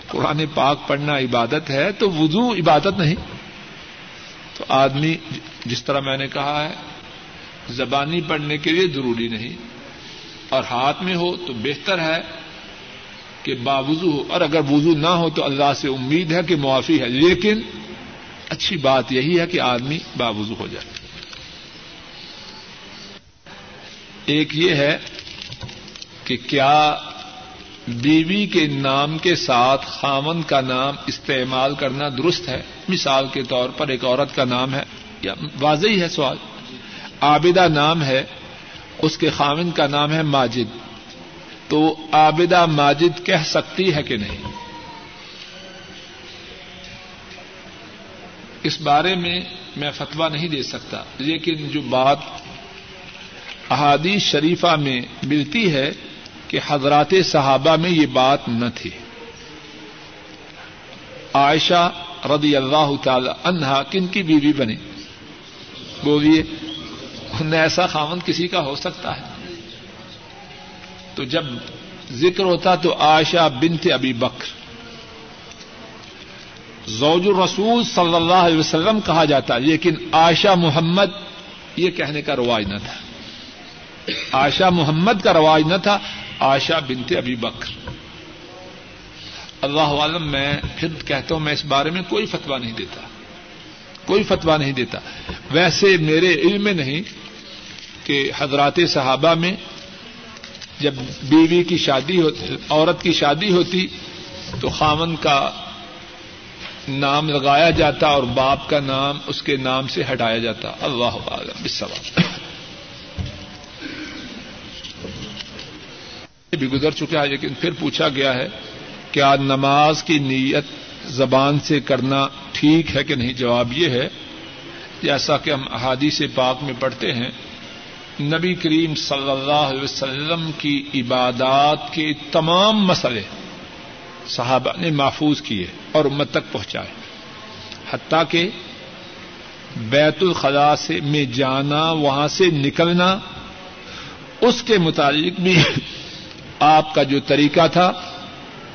قرآن پاک پڑھنا عبادت ہے تو وضو عبادت نہیں۔ تو آدمی جس طرح میں نے کہا ہے، زبانی پڑھنے کے لیے ضروری نہیں۔ اور ہاتھ میں ہو تو بہتر ہے کہ باوضو ہو۔ اور اگر وضو نہ ہو تو اللہ سے امید ہے کہ معافی ہے۔ لیکن اچھی بات یہی ہے کہ آدمی باوضو ہو جائے۔ ایک یہ ہے کہ کیا بیوی کے نام کے ساتھ خامن کا نام استعمال کرنا درست ہے؟ مثال کے طور پر ایک عورت کا نام ہے، یا واضح ہے سوال؟ عابدہ نام ہے، اس کے خامن کا نام ہے ماجد۔ تو عابدہ ماجد کہہ سکتی ہے کہ نہیں؟ اس بارے میں میں فتوا نہیں دے سکتا، لیکن جو بات احادیث شریفہ میں ملتی ہے کہ حضرات صحابہ میں یہ بات نہ تھی۔ عائشہ رضی اللہ تعالی عنہا کن کی بیوی بنی؟ بولیے ایسا خامن کسی کا ہو سکتا ہے؟ تو جب ذکر ہوتا تو عائشہ بنت ابی بکر۔ زوج الرسول صلی اللہ علیہ وسلم کہا جاتا، لیکن عائشہ محمد یہ کہنے کا رواج نہ تھا۔ آشا محمد کا رواج نہ تھا آشا بنتے ابھی بکر۔ اللہ عالم، میں پھر کہتا ہوں، میں اس بارے میں کوئی فتوا نہیں دیتا۔ کوئی فتوا نہیں دیتا۔ ویسے میرے علم میں نہیں کہ حضرات صحابہ میں جب بیوی کی شادی ہوتی، عورت کی شادی ہوتی، تو خامن کا نام لگایا جاتا اور باپ کا نام اس کے نام سے ہٹایا جاتا۔ اللہ عالم اس بھی گزر چکا ہے لیکن پھر پوچھا گیا ہے کیا نماز کی نیت زبان سے کرنا ٹھیک ہے کہ نہیں؟ جواب یہ ہے جیسا کہ ہم احادیث پاک میں پڑھتے ہیں، نبی کریم صلی اللہ علیہ وسلم کی عبادات کے تمام مسئلے صحابہ نے محفوظ کیے اور امت تک پہنچائے۔ حتیٰ کہ بیت الخلاء سے میں جانا، وہاں سے نکلنا، اس کے متعلق بھی آپ کا جو طریقہ تھا،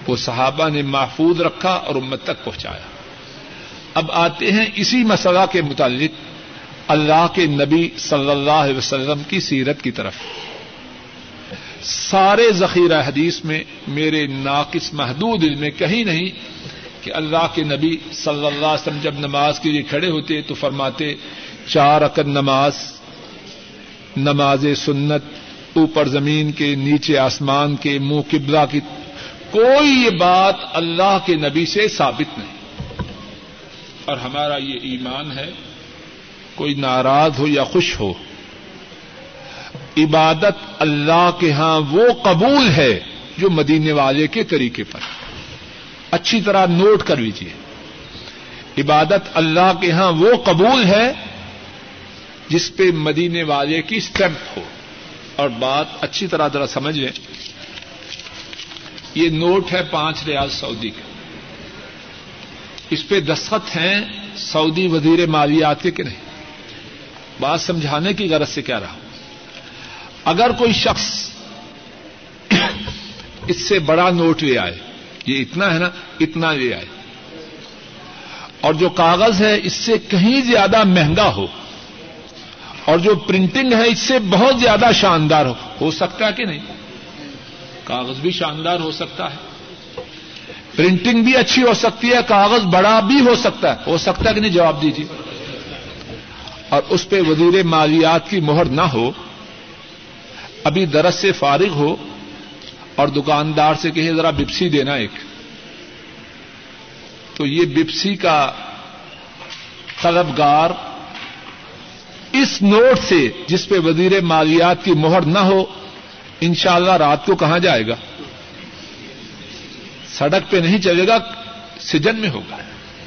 وہ صحابہ نے محفوظ رکھا اور امت تک پہنچایا۔ اب آتے ہیں اسی مسئلہ کے متعلق اللہ کے نبی صلی اللہ علیہ وسلم کی سیرت کی طرف۔ سارے ذخیرہ حدیث میں میرے ناقص محدود علم میں کہیں نہیں کہ اللہ کے نبی صلی اللہ علیہ وسلم جب نماز کے لیے کھڑے ہوتے تو فرماتے، چار اکد نماز نماز سنت اوپر زمین کے، نیچے آسمان کے، منہ قبلہ کی، کوئی یہ بات اللہ کے نبی سے ثابت نہیں۔ اور ہمارا یہ ایمان ہے، کوئی ناراض ہو یا خوش ہو، عبادت اللہ کے ہاں وہ قبول ہے جو مدینے والے کے طریقے پر۔ اچھی طرح نوٹ کر لیجیے عبادت اللہ کے ہاں وہ قبول ہے جس پہ مدینے والے کی اسٹمپ ہو۔ اور بات اچھی طرح ذرا سمجھ لیں۔ یہ نوٹ ہے پانچ ریاض سعودی کا اس پہ دستخط ہیں سعودی وزیر مالیات کے کہ نہیں۔ بات سمجھانے کی غرض سے کیا رہا۔ اگر کوئی شخص اس سے بڑا نوٹ لے آئے، یہ اتنا ہے نا، اتنا لے آئے۔ اور جو کاغذ ہے، اس سے کہیں زیادہ مہنگا ہو۔ اور جو پرنٹنگ ہے اس سے بہت زیادہ شاندار ہو ہو سکتا ہے کہ نہیں؟ کاغذ بھی شاندار ہو سکتا ہے۔ پرنٹنگ بھی اچھی ہو سکتی ہے، کاغذ بڑا بھی ہو سکتا ہے۔ ہو سکتا ہے کہ نہیں؟ جواب دیجیے۔ اور اس پہ وزیر مالیات کی مہر نہ ہو، ابھی درس سے فارغ ہو اور دکاندار سے کہے، ذرا بپسی دینا ایک۔ تو یہ بپسی کا طلبگار اس نوٹ سے جس پہ وزیر مالیات کی مہر نہ ہو، انشاءاللہ اللہ رات کو کہاں جائے گا؟ سڑک پہ نہیں چلے گا، سجن میں ہوگا۔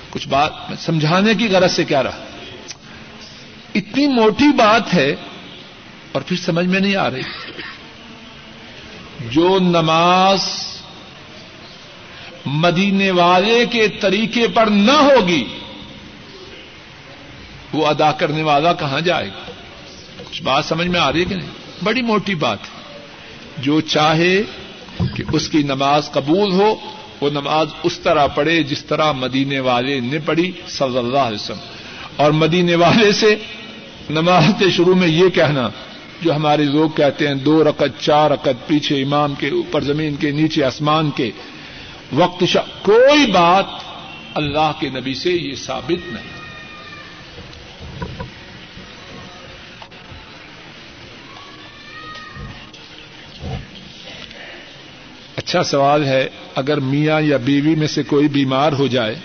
کچھ بات سمجھانے کی غرض سے کیا رہا؟ اتنی موٹی بات ہے اور پھر سمجھ میں نہیں آ رہی۔ جو نماز مدینے والے کے طریقے پر نہ ہوگی وہ ادا کرنے والا کہاں جائے گا؟ کچھ بات سمجھ میں آ رہی ہے کہ نہیں؟ بڑی موٹی بات ہے۔ جو چاہے کہ اس کی نماز قبول ہو، وہ نماز اس طرح پڑھے جس طرح مدینے والے نے پڑھی صلی اللہ علیہ وسلم۔ اور مدینے والے سے نماز کے شروع میں یہ کہنا، جو ہمارے لوگ کہتے ہیں، دو رقط چار رقط پیچھے امام کے اوپر زمین کے نیچے آسمان کے۔ وقت شا... کوئی بات اللہ کے نبی سے یہ ثابت نہیں۔ اچھا سوال ہے، اگر میاں یا بیوی میں سے کوئی بیمار ہو جائے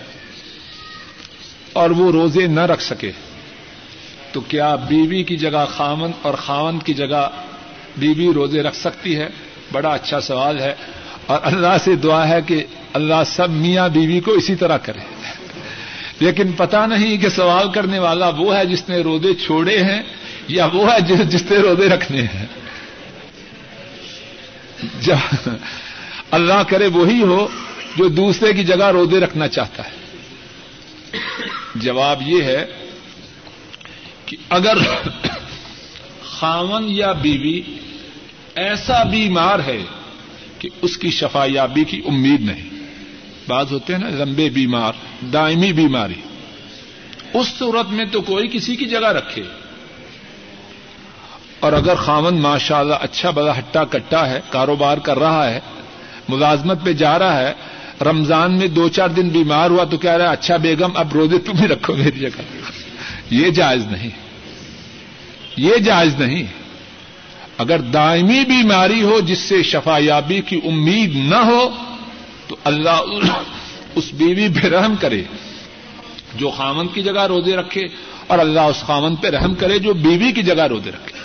اور وہ روزے نہ رکھ سکے، تو کیا بیوی کی جگہ خامن اور خامن کی جگہ بیوی روزے رکھ سکتی ہے؟ بڑا اچھا سوال ہے اور اللہ سے دعا ہے کہ اللہ سب میاں بیوی کو اسی طرح کرے۔ لیکن پتا نہیں کہ سوال کرنے والا وہ ہے جس نے روزے چھوڑے ہیں یا وہ ہے جس نے روزے رکھنے ہیں۔ جب اللہ کرے وہی ہو جو دوسرے کی جگہ روزے رکھنا چاہتا ہے۔ جواب یہ ہے کہ اگر خاون یا بیوی ایسا بیمار ہے کہ اس کی شفا یابی کی امید نہیں۔ بعض ہوتے ہیں نا لمبے بیمار، دائمی بیماری۔ اس صورت میں تو کوئی کسی کی جگہ رکھے۔ اور اگر خامن ماشاء اللہ اچھا بڑا ہٹا کٹا ہے، کاروبار کر رہا ہے ملازمت پہ جا رہا ہے، رمضان میں دو چار دن بیمار ہوا تو کہہ رہا ہے اچھا بیگم، اب روزے تم ہی رکھو میری جگہ۔ یہ جائز نہیں۔ یہ جائز نہیں۔ اگر دائمی بیماری ہو جس سے شفا یابی کی امید نہ ہو، تو اللہ اس بیوی پہ رحم کرے۔ جو خامن کی جگہ روزے رکھے اور اللہ اس خامن پہ رحم کرے، جو بیوی کی جگہ روزے رکھے۔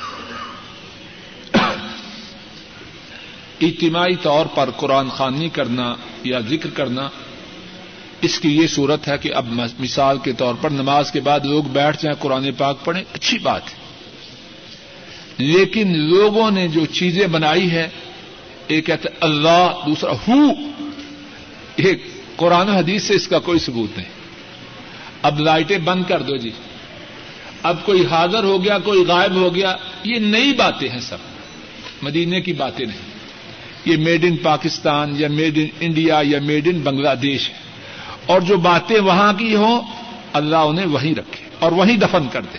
اجتماعی طور پر قرآن خانی کرنا یا ذکر کرنا، اس کی یہ صورت ہے کہ اب مثال کے طور پر نماز کے بعد لوگ بیٹھ جائیں، قرآن پاک پڑھیں، اچھی بات ہے۔ لیکن لوگوں نے جو چیزیں بنائی ہے ایک کہتے اللہ، دوسرا ہو۔ ایک قرآن حدیث سے اس کا کوئی ثبوت نہیں۔ اب لائٹیں بند کر دو جی۔ اب کوئی حاضر ہو گیا، کوئی غائب ہو گیا، یہ نئی باتیں ہیں سب۔ مدینے کی باتیں نہیں۔ یہ میڈ ان پاکستان یا میڈ ان انڈیا یا میڈ ان بنگلہ دیش ہے اور جو باتیں وہاں کی ہوں، اللہ انہیں وہیں رکھے اور وہیں دفن کر دے۔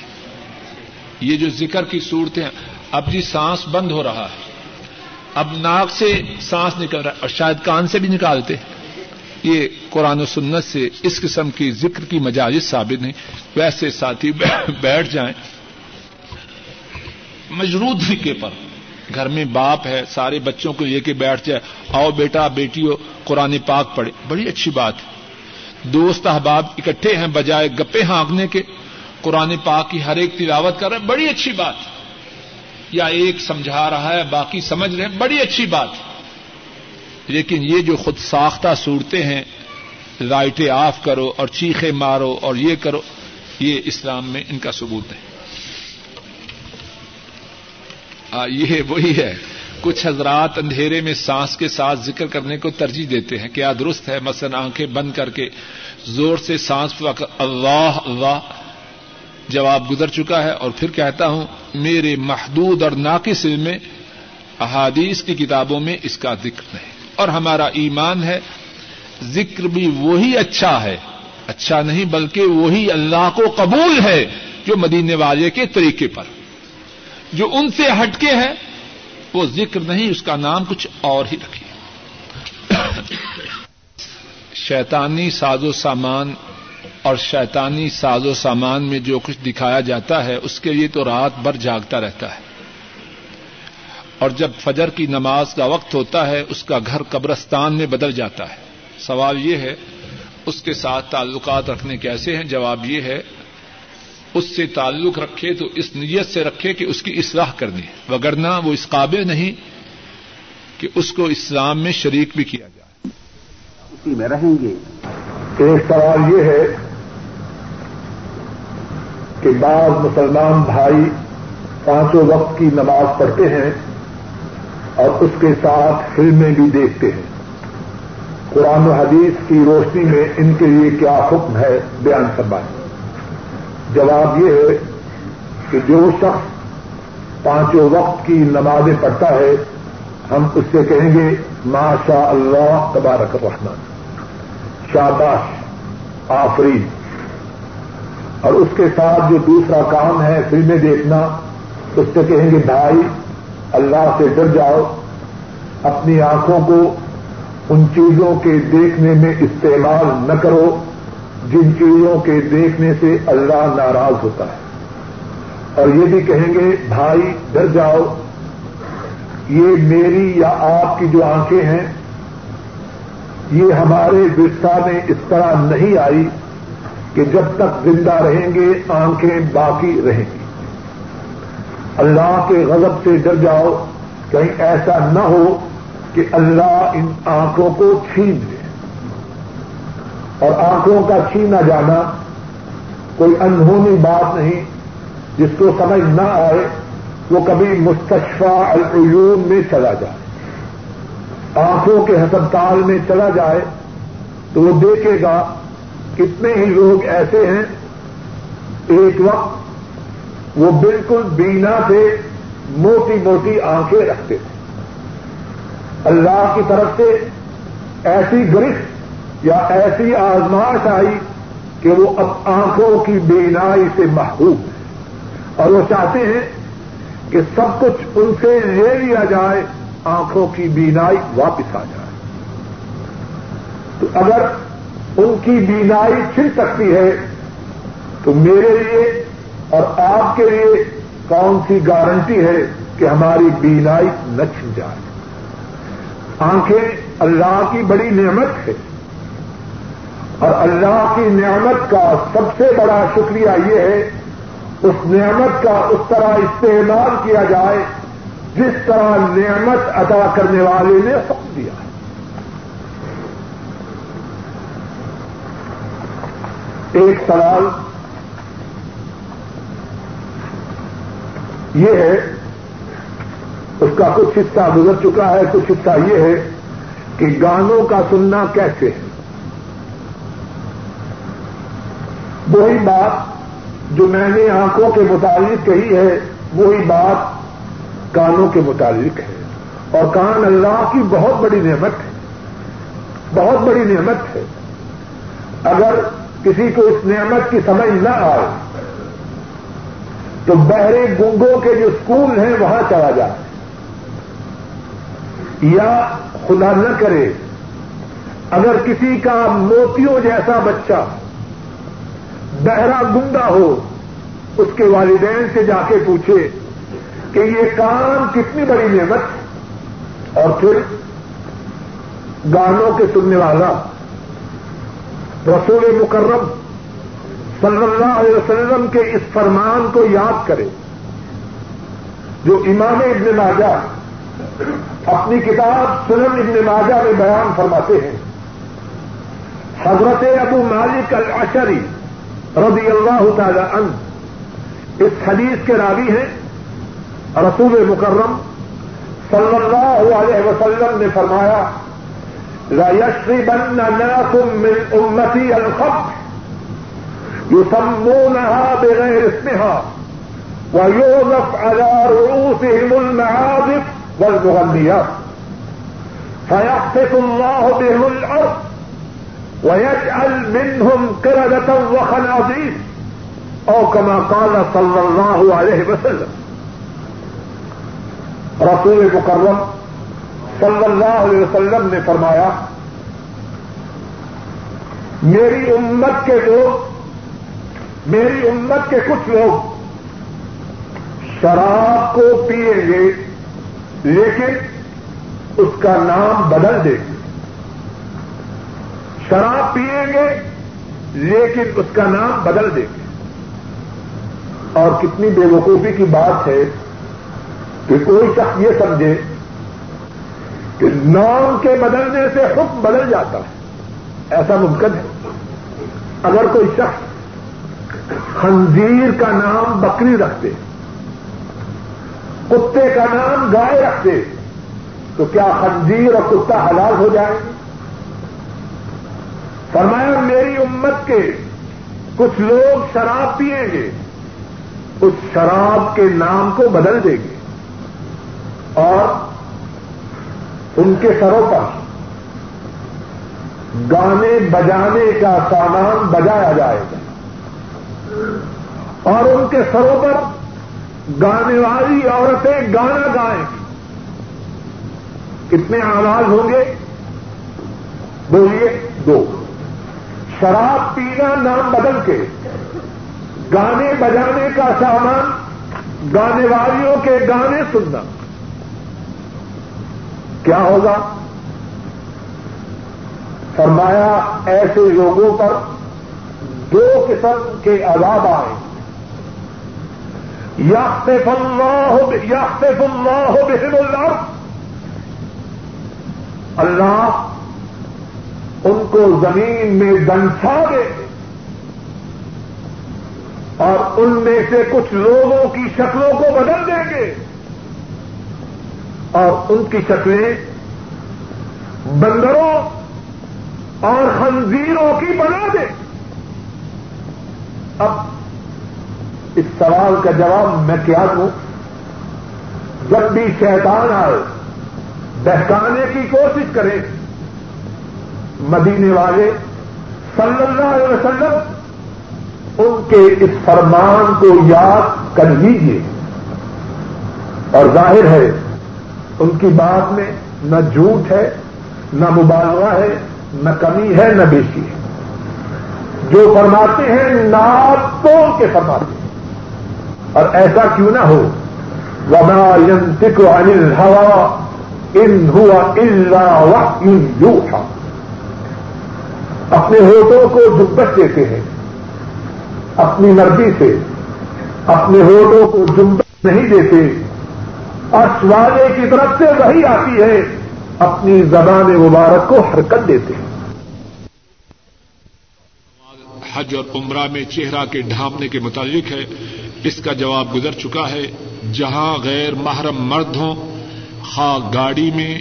یہ جو ذکر کی صورتیں، اب جی سانس بند ہو رہا ہے۔ اب ناک سے سانس نکل رہا ہے، اور شاید کان سے بھی نکالتے۔ یہ قرآن و سنت سے اس قسم کی ذکر کی مجاز ثابت نہیں ویسے ساتھی بیٹھ جائیں۔ مجرود طریقے پر۔ گھر میں باپ ہے، سارے بچوں کو لے کے بیٹھ جائے۔ آؤ بیٹا بیٹی ہو قرآن پاک پڑھے۔ بڑی اچھی بات ہے۔ دوست احباب اکٹھے ہیں بجائے گپے ہانکنے کے۔ قرآن پاک کی ہر ایک تلاوت کر رہے ہیں۔ بڑی اچھی بات ہے۔ یا ایک سمجھا رہا ہے، باقی سمجھ رہے ہیں۔ بڑی اچھی بات ہے۔ لیکن یہ جو خود ساختہ صورتیں ہیں رائٹیں آف کرو اور چیخے مارو اور یہ کرو، یہ اسلام میں ان کا ثبوت ہے آ, یہ وہی ہے۔ کچھ حضرات اندھیرے میں سانس کے ساتھ ذکر کرنے کو ترجیح دیتے ہیں کیا درست ہے، مثلا آنکھیں بند کر کے زور سے سانس اللہ اللہ جواب گزر چکا ہے۔ اور پھر کہتا ہوں، میرے محدود اور ناقص علم میں احادیث کی کتابوں میں اس کا ذکر نہیں۔ اور ہمارا ایمان ہے، ذکر بھی وہی اچھا ہے۔ اچھا نہیں بلکہ وہی اللہ کو قبول ہے جو مدینے والے کے طریقے پر۔ جو ان سے ہٹ کے ہے وہ ذکر نہیں، اس کا نام کچھ اور ہی رکھیے شیطانی ساز و سامان اور شیطانی ساز و سامان میں جو کچھ دکھایا جاتا ہے، اس کے لیے تو رات بھر جاگتا رہتا ہے۔ اور جب فجر کی نماز کا وقت ہوتا ہے، اس کا گھر قبرستان میں بدل جاتا ہے۔ سوال یہ ہے، اس کے ساتھ تعلقات رکھنے کیسے ہیں؟ جواب یہ ہے اس سے تعلق رکھے تو اس نیت سے رکھے کہ اس کی اصلاح کرنی وگرنہ وہ اس قابل نہیں کہ اس کو اسلام میں شریک بھی کیا جائے۔ اسی میں رہیں گے۔ ایک سوال یہ ہے کہ بعض مسلمان بھائی پانچوں وقت کی نماز پڑھتے ہیں اور اس کے ساتھ فلمیں بھی دیکھتے ہیں۔ قرآن و حدیث کی روشنی میں ان کے لیے کیا حکم ہے بیان فرمائیں۔ جواب یہ ہے کہ جو شخص پانچوں وقت کی نمازیں پڑھتا ہے، ہم اس سے کہیں گے ماشاء اللہ تبارک الرحمن، شاباش آفرین اور اس کے ساتھ جو دوسرا کام ہے، فلمیں دیکھنا، اس سے کہیں گے، بھائی، اللہ سے ڈر جاؤ۔ اپنی آنکھوں کو ان چیزوں کے دیکھنے میں استعمال نہ کرو۔ جن چیزوں کے دیکھنے سے اللہ ناراض ہوتا ہے۔ اور یہ بھی کہیں گے، بھائی ڈر جاؤ، یہ میری یا آپ کی جو آنکھیں ہیں، یہ ہمارے ورثہ میں اس طرح نہیں آئی کہ جب تک زندہ رہیں گے، آنکھیں باقی رہیں گی۔ اللہ کے غضب سے ڈر جاؤ، کہیں ایسا نہ ہو کہ اللہ ان آنکھوں کو چھین دے اور آنکھوں کا چھینا جانا کوئی انہونی بات نہیں جس کو سمجھ نہ آئے، وہ کبھی مستشفہ العیون میں چلا جائے۔ آنکھوں کے ہسپتال میں چلا جائے تو وہ دیکھے گا کتنے ہی لوگ ایسے ہیں۔ ایک وقت وہ بالکل بینا سے موٹی موٹی آنکھیں رکھتے تھے۔ اللہ کی طرف سے ایسی گرفت یا ایسی آزماش آئی کہ وہ اب آنکھوں کی بینائی سے محروم ہے۔ اور وہ چاہتے ہیں کہ سب کچھ ان سے لے لیا جائے، آنکھوں کی بینائی واپس آ جائے۔ تو اگر ان کی بینائی چھن سکتی ہے، تو میرے لیے اور آپ کے لیے کون سی گارنٹی ہے کہ ہماری بینائی نہ چھن جائے؟ آنکھیں اللہ کی بڑی نعمت ہے۔ اور اللہ کی نعمت کا سب سے بڑا شکریہ یہ ہے، اس نعمت کا اس طرح استعمال کیا جائے، جس طرح نعمت ادا کرنے والے نے حکم دیا۔ ہے ایک سوال یہ ہے، اس کا کچھ حصہ گزر چکا ہے، کچھ حصہ یہ ہے کہ گانوں کا سننا کیسے ہے؟ وہی بات جو میں نے آنکھوں کے متعلق کہی ہے، وہی بات کانوں کے متعلق ہے۔ اور کان اللہ کی بہت بڑی نعمت ہے۔ بہت بڑی نعمت ہے۔ اگر کسی کو اس نعمت کی سمجھ نہ آئے، تو بہرے گنگوں کے جو اسکول ہیں، وہاں چلا جائے۔ یا خدا نہ کرے، اگر کسی کا موتیوں جیسا بچہ بہرا گنگا ہو، اس کے والدین سے جا کے پوچھے کہ یہ کام کتنی بڑی نعمت اور پھر گانوں کے سننے والا، رسول مکرم صلی اللہ علیہ وسلم کے اس فرمان کو یاد کرے، جو امام ابن ماجہ اپنی کتاب سنن ابن ماجہ میں بیان فرماتے ہیں۔ حضرت ابو مالک العشری رضی اللہ تعالی عنہ۔ اس حدیث کے راوی ہیں۔ رسول مکرم صلی اللہ علیہ وسلم نے فرمایا بن من امتی الخط يسمونها بغير اسمها ويوظف على رؤوسهم المعازف والمغنيات فيخطف الله بهم الأرض ويجعل منهم قردة وخنازير أو كما قال صلى الله عليه وسلم رسول مکرم صلی اللہ علیہ وسلم نے فرمایا، میری امت کے لوگ، میری امت کے کچھ لوگ شراب کو پیئیں گے، لیکن اس کا نام بدل دیں گے۔ شراب پیئیں گے، لیکن اس کا نام بدل دیں گے۔ اور کتنی بے وقوفی کی بات ہے کہ کوئی شخص یہ سمجھے کہ نام کے بدلنے سے حکم بدل جاتا ہے۔ ایسا ممکن ہے۔ اگر کوئی شخص خنزیر کا نام بکری رکھتے، کتے کا نام گائے رکھتے، تو کیا خنزیر اور کتا حلال ہو جائیں؟ گے فرمایا، میری امت کے کچھ لوگ شراب پیئیں گے، اس شراب کے نام کو بدل دیں گے اور ان کے سروں پر گانے بجانے کا سامان بجایا جائے گا اور ان کے سروں پر گانے والی عورتیں گانا گائیں گی۔ کتنے آواز ہوں گے؟ بولیے دو۔ شراب پینا نام بدل کے گانے بجانے کا سامان، گانے والیوں کے گانے سننا۔ کیا ہوگا؟ فرمایا، ایسے لوگوں پر دو قسم کے عذاب آئے۔ یافتف اللہ یافتف اللہ بہم اللہ اللہ ان کو زمین میں دنسا دے اور ان میں سے کچھ لوگوں کی شکلوں کو بدل دیں گے اور ان کی شکلیں بندروں اور خنزیروں کی بنا دیں۔ اب اس سوال کا جواب میں کیا دوں؟ جب بھی شیطان آئے، بہکانے کی کوشش کرے مدینے والے صلی اللہ علیہ وسلم، ان کے اس فرمان کو یاد کر لیجیے اور ظاہر ہے، ان کی بات میں نہ جھوٹ ہے، نہ مبالغہ ہے، نہ کمی ہے، نہ بیشی ہے۔ جو فرماتے ہیں ناپ توڑ کے فرماتے ہیں۔ اور ایسا کیوں نہ ہو۔ وما ينطق عن الهوى ان هو الا وحي يوحى۔ اپنے ہوٹوں کو جمبش دیتے ہیں، اپنی مرضی سے، اپنے ہوٹوں کو جمبش نہیں دیتے۔ اور سوالے کی طرف سے وہی آتی ہے، اپنی زبان مبارک کو حرکت دیتے ہیں۔ حج اور عمرہ میں چہرہ کے ڈھانپنے کے متعلق ہے۔ اس کا جواب گزر چکا ہے۔ جہاں غیر محرم مرد ہوں، خواہ گاڑی میں،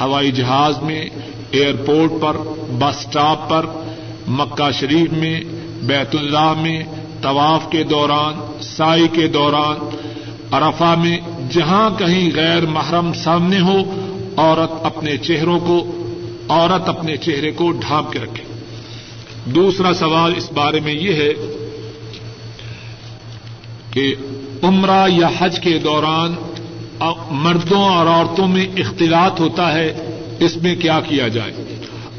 ہوائی جہاز میں ایئرپورٹ پر، بس اسٹاپ پر، مکہ شریف میں، بیت اللہ میں، طواف کے دوران، سائی کے دوران ارفا میں، جہاں کہیں غیر محرم سامنے ہو، عورت اپنے چہروں کو، عورت اپنے چہرے کو ڈھانپ کے رکھے۔ دوسرا سوال اس بارے میں یہ ہے کہ عمرہ یا حج کے دوران مردوں اور عورتوں میں اختلاط ہوتا ہے اس میں کیا کیا جائے؟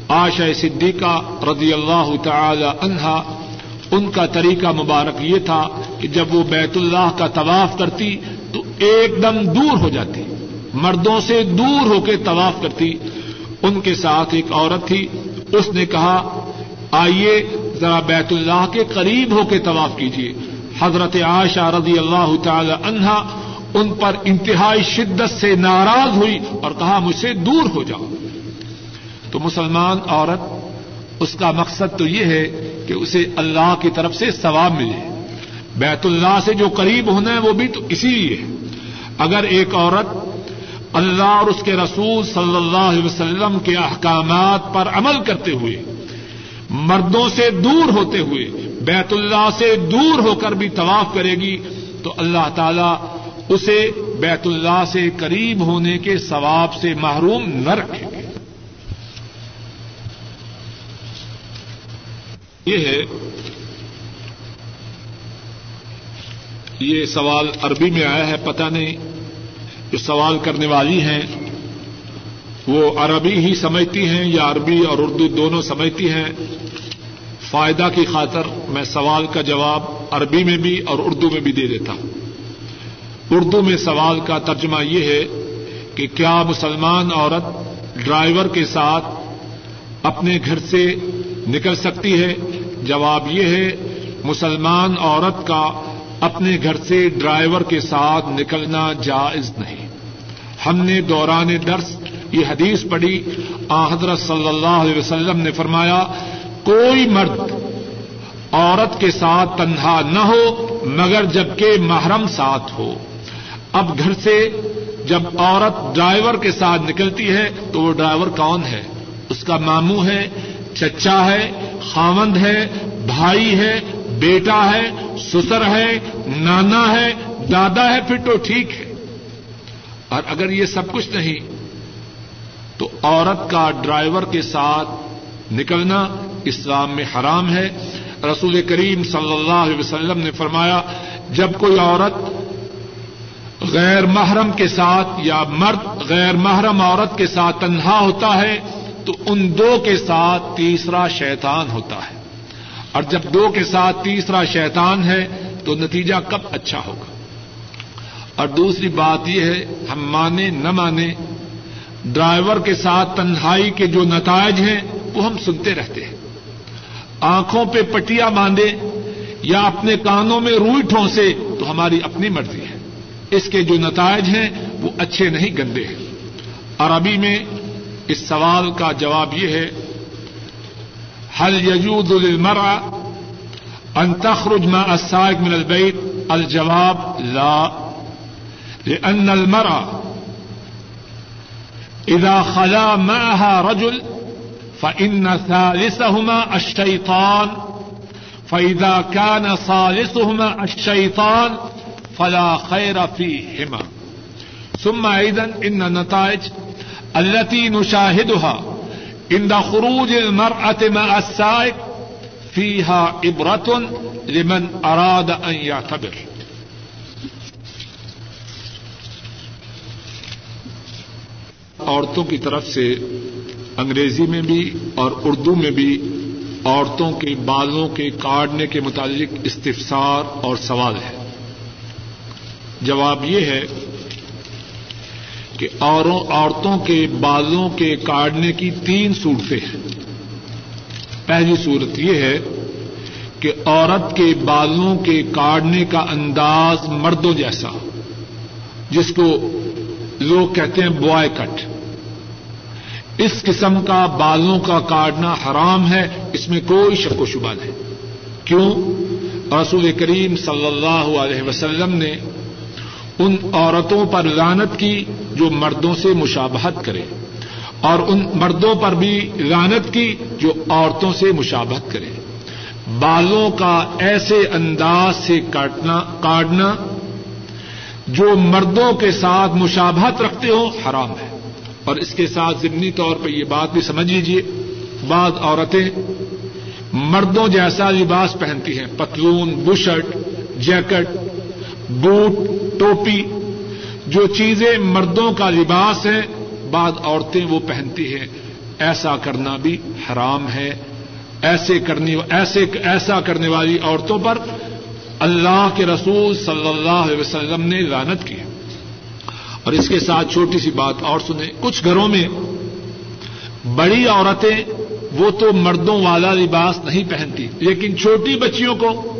آشا صدیقہ رضی اللہ تعالی عنہا، ان کا طریقہ مبارک یہ تھا کہ جب وہ بیت اللہ کا طواف کرتی تو ایک دم دور ہو جاتی، مردوں سے دور ہو کے طواف کرتی۔ ان کے ساتھ ایک عورت تھی، اس نے کہا، آئیے ذرا بیت اللہ کے قریب ہو کے طواف کیجیے۔ حضرت عائشہ رضی اللہ تعالی عنہا ان پر انتہائی شدت سے ناراض ہوئی اور کہا مجھ سے دور ہو جاؤ۔ تو مسلمان عورت، اس کا مقصد تو یہ ہے کہ اسے اللہ کی طرف سے ثواب ملے۔ بیت اللہ سے جو قریب ہونا ہے وہ بھی تو اسی لیے ہے۔ اگر ایک عورت اللہ اور اس کے رسول صلی اللہ علیہ وسلم کے احکامات پر عمل کرتے ہوئے، مردوں سے دور ہوتے ہوئے، بیت اللہ سے دور ہو کر بھی طواف کرے گی، تو اللہ تعالی اسے بیت اللہ سے قریب ہونے کے ثواب سے محروم نہ رکھے۔ گے یہ ہے یہ سوال عربی میں آیا ہے، پتہ نہیں جو سوال کرنے والی ہیں، وہ عربی ہی سمجھتی ہیں یا عربی اور اردو دونوں سمجھتی ہیں۔ فائدہ کی خاطر میں سوال کا جواب عربی میں بھی اور اردو میں بھی دے دیتا ہوں۔ اردو میں سوال کا ترجمہ یہ ہے کہ کیا مسلمان عورت ڈرائیور کے ساتھ اپنے گھر سے نکل سکتی ہے؟ جواب یہ ہے، مسلمان عورت کا اپنے گھر سے ڈرائیور کے ساتھ نکلنا جائز نہیں۔ ہم نے دوران درس یہ حدیث پڑھی آ حضرت صلی اللہ علیہ وسلم نے فرمایا، کوئی مرد عورت کے ساتھ تنہا نہ ہو، مگر جبکہ محرم ساتھ ہو۔ اب گھر سے جب عورت ڈرائیور کے ساتھ نکلتی ہے تو وہ ڈرائیور کون ہے؟ اس کا ماموں ہے، چچا ہے خامند ہے، بھائی ہے، بیٹا ہے، سسر ہے، نانا ہے، دادا ہے، پھر تو ٹھیک ہے۔ اور اگر یہ سب کچھ نہیں، تو عورت کا ڈرائیور کے ساتھ نکلنا اسلام میں حرام ہے۔ رسول کریم صلی اللہ علیہ وسلم نے فرمایا، جب کوئی عورت غیر محرم کے ساتھ یا مرد غیر محرم عورت کے ساتھ تنہا ہوتا ہے، تو ان دو کے ساتھ تیسرا شیطان ہوتا ہے۔ اور جب دو کے ساتھ تیسرا شیطان ہے، تو نتیجہ کب اچھا ہوگا؟ اور دوسری بات یہ ہے، ہم مانے نہ مانے ڈرائیور کے ساتھ تنہائی کے جو نتائج ہیں، وہ ہم سنتے رہتے ہیں۔ آنکھوں پہ پٹیاں باندھے یا اپنے کانوں میں روئی ٹھونسے، تو ہماری اپنی مرضی ہے۔ اس کے جو نتائج ہیں وہ اچھے نہیں، گندے ہیں۔ عربی میں اس سوال کا جواب یہ ہے، هل يجوز للمرأة أن تخرج مع السائق من البيت؟ الجواب لا، لأن المرأة إذا خلا معها رجل فإن ثالثهما الشيطان، فإذا كان ثالثهما الشيطان فلا خير فيهما ثم أيضا إن النتائج التي نشاهدها ان دا خروج المرأة مع السائق فيها عبرة لمن اراد ان يعتبر. عورتوں کی طرف سے انگریزی میں بھی اور اردو میں بھی عورتوں کے بالوں کے کاٹنے کے متعلق استفسار اور سوال ہے۔ جواب یہ ہے کہ عورتوں کے بالوں کے کاٹنے کی تین صورتیں ہیں۔ پہلی صورت یہ ہے کہ عورت کے بالوں کے کاٹنے کا انداز مردوں جیسا، جس کو لوگ کہتے ہیں بوائے کٹ۔ اس قسم کا بالوں کا کاٹنا حرام ہے، اس میں کوئی شک و شبہ نہیں۔ کیوں؟ رسول کریم صلی اللہ علیہ وسلم نے ان عورتوں پر لانت کی جو مردوں سے مشابہت کرے اور ان مردوں پر بھی لانت کی جو عورتوں سے مشابہت کرے۔ بالوں کا ایسے انداز سے کاٹنا کاٹنا جو مردوں کے ساتھ مشابہت رکھتے ہو حرام ہے۔ اور اس کے ساتھ ضمنی طور پہ یہ بات بھی سمجھ لیجیے بعض عورتیں مردوں جیسا لباس پہنتی ہیں، پتلون بشرٹ جیکٹ، بوٹ ٹوپی جو چیزیں مردوں کا لباس ہے بعض عورتیں وہ پہنتی ہیں۔ ایسا کرنا بھی حرام ہے۔ ایسے کرنے ایسے، ایسا کرنے والی عورتوں پر اللہ کے رسول صلی اللہ علیہ وسلم نے لانت کی۔ اور اس کے ساتھ چھوٹی سی بات اور سنیں۔ کچھ گھروں میں بڑی عورتیں وہ تو مردوں والا لباس نہیں پہنتی، لیکن چھوٹی بچیوں کو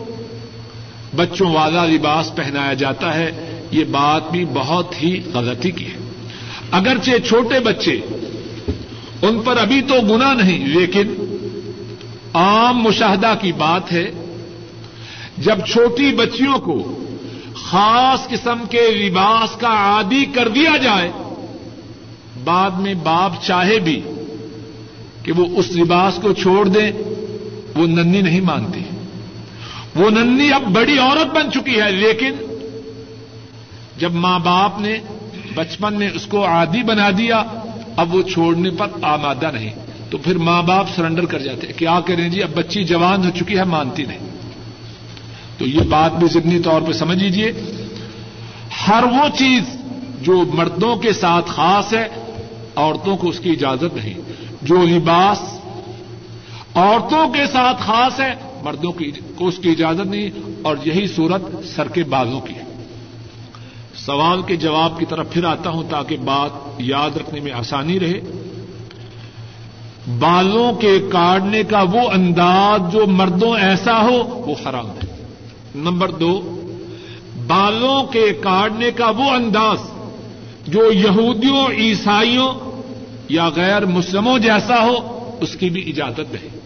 بچوں والا لباس پہنایا جاتا ہے، یہ بات بھی بہت ہی غلطی کی ہے۔ اگرچہ چھوٹے بچے ان پر ابھی تو گنا نہیں، لیکن عام مشاہدہ کی بات ہے، جب چھوٹی بچیوں کو خاص قسم کے لباس کا عادی کر دیا جائے، بعد میں باپ چاہے بھی کہ وہ اس لباس کو چھوڑ دیں، وہ ننی نہیں مانتی وہ ننی اب بڑی عورت بن چکی ہے، لیکن جب ماں باپ نے بچپن میں اس کو عادی بنا دیا، اب وہ چھوڑنے پر آمادہ نہیں۔ تو پھر ماں باپ سرنڈر کر جاتے ہیں کیا کریں جی اب بچی جوان ہو چکی ہے، مانتی نہیں۔ تو یہ بات بھی ضمنی طور پہ سمجھ لیجیے ہر وہ چیز جو مردوں کے ساتھ خاص ہے، عورتوں کو اس کی اجازت نہیں۔ جو لباس عورتوں کے ساتھ خاص ہے مردوں کی کو اس کی اجازت نہیں اور یہی صورت سر کے بازوں کی ہے۔ سوال کے جواب کی طرف پھر آتا ہوں تاکہ بات یاد رکھنے میں آسانی رہے۔ بالوں کے کاٹنے کا وہ انداز جو مردوں ایسا ہو وہ حرام ہے۔ نمبر دو، بالوں کے کاٹنے کا وہ انداز جو یہودیوں، عیسائیوں یا غیر مسلموں جیسا ہو اس کی بھی اجازت نہیں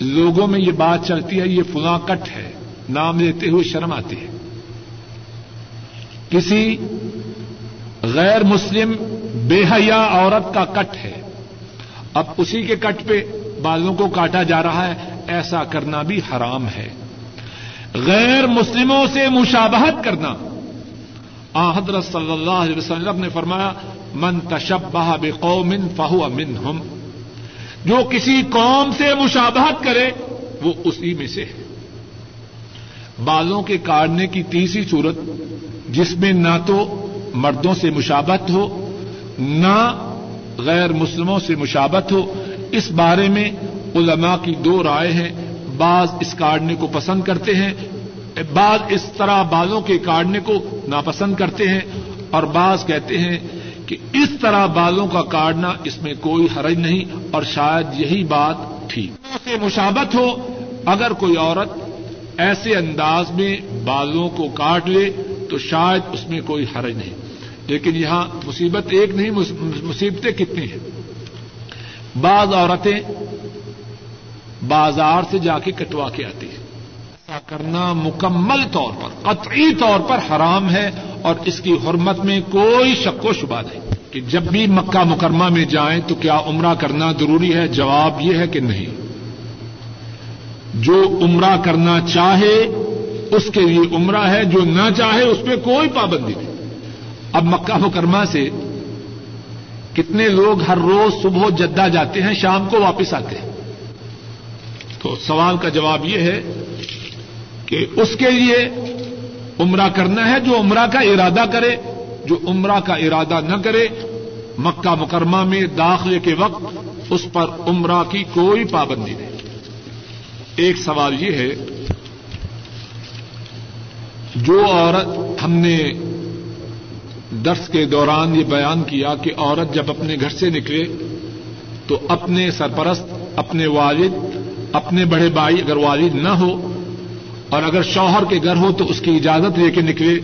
لوگوں میں یہ بات چلتی ہے، یہ فلاں کٹ ہے، نام لیتے ہوئے شرم آتی ہے۔ کسی غیر مسلم بے حیا عورت کا کٹ ہے۔ اب اسی کے کٹ پہ بالوں کو کاٹا جا رہا ہے، ایسا کرنا بھی حرام ہے۔ غیر مسلموں سے مشابہت کرنا۔ حضرت صلی اللہ علیہ وسلم نے فرمایا، من تشبہ بے فہو امن ہم جو کسی قوم سے مشابہت کرے، وہ اسی میں سے ہے۔ بالوں کے کاٹنے کی تیسری صورت، جس میں نہ تو مردوں سے مشابت ہو، نہ غیر مسلموں سے مشابت ہو۔ اس بارے میں علماء کی دو رائے ہیں۔ بعض اس کاٹنے کو پسند کرتے ہیں، بعض اس طرح بالوں کے کاٹنے کو ناپسند کرتے ہیں اور بعض کہتے ہیں کہ اس طرح بالوں کا کاٹنا اس میں کوئی حرج نہیں اور شاید یہی بات ٹھیک سے مشابت ہو، اگر کوئی عورت ایسے انداز میں بالوں کو کاٹ لے تو شاید اس میں کوئی حرج نہیں۔ لیکن یہاں مصیبت ایک نہیں مصیبتیں کتنی ہیں۔ بعض عورتیں بازار سے جا کے کٹوا کے آتی کرنا مکمل طور پر، قطعی طور پر حرام ہے اور اس کی حرمت میں کوئی شک و شبہ نہیں کہ جب بھی مکہ مکرمہ میں جائیں تو کیا عمرہ کرنا ضروری ہے؟ جواب یہ ہے کہ نہیں۔ جو عمرہ کرنا چاہے، اس کے لیے عمرہ ہے، جو نہ چاہے، اس پہ کوئی پابندی نہیں۔ اب مکہ مکرمہ سے کتنے لوگ ہر روز صبح جدہ جاتے ہیں، شام کو واپس آتے ہیں؟ تو سوال کا جواب یہ ہے کہ اس کے لیے عمرہ کرنا ہے جو عمرہ کا ارادہ کرے، جو عمرہ کا ارادہ نہ کرے، مکہ مکرمہ میں داخلے کے وقت اس پر عمرہ کی کوئی پابندی نہیں۔ ایک سوال یہ ہے، جو عورت، ہم نے درس کے دوران یہ بیان کیا کہ عورت جب اپنے گھر سے نکلے تو اپنے سرپرست، اپنے والد، اپنے بڑے بھائی اگر والد نہ ہو اور اگر شوہر کے گھر ہو تو اس کی اجازت لے کے نکلے۔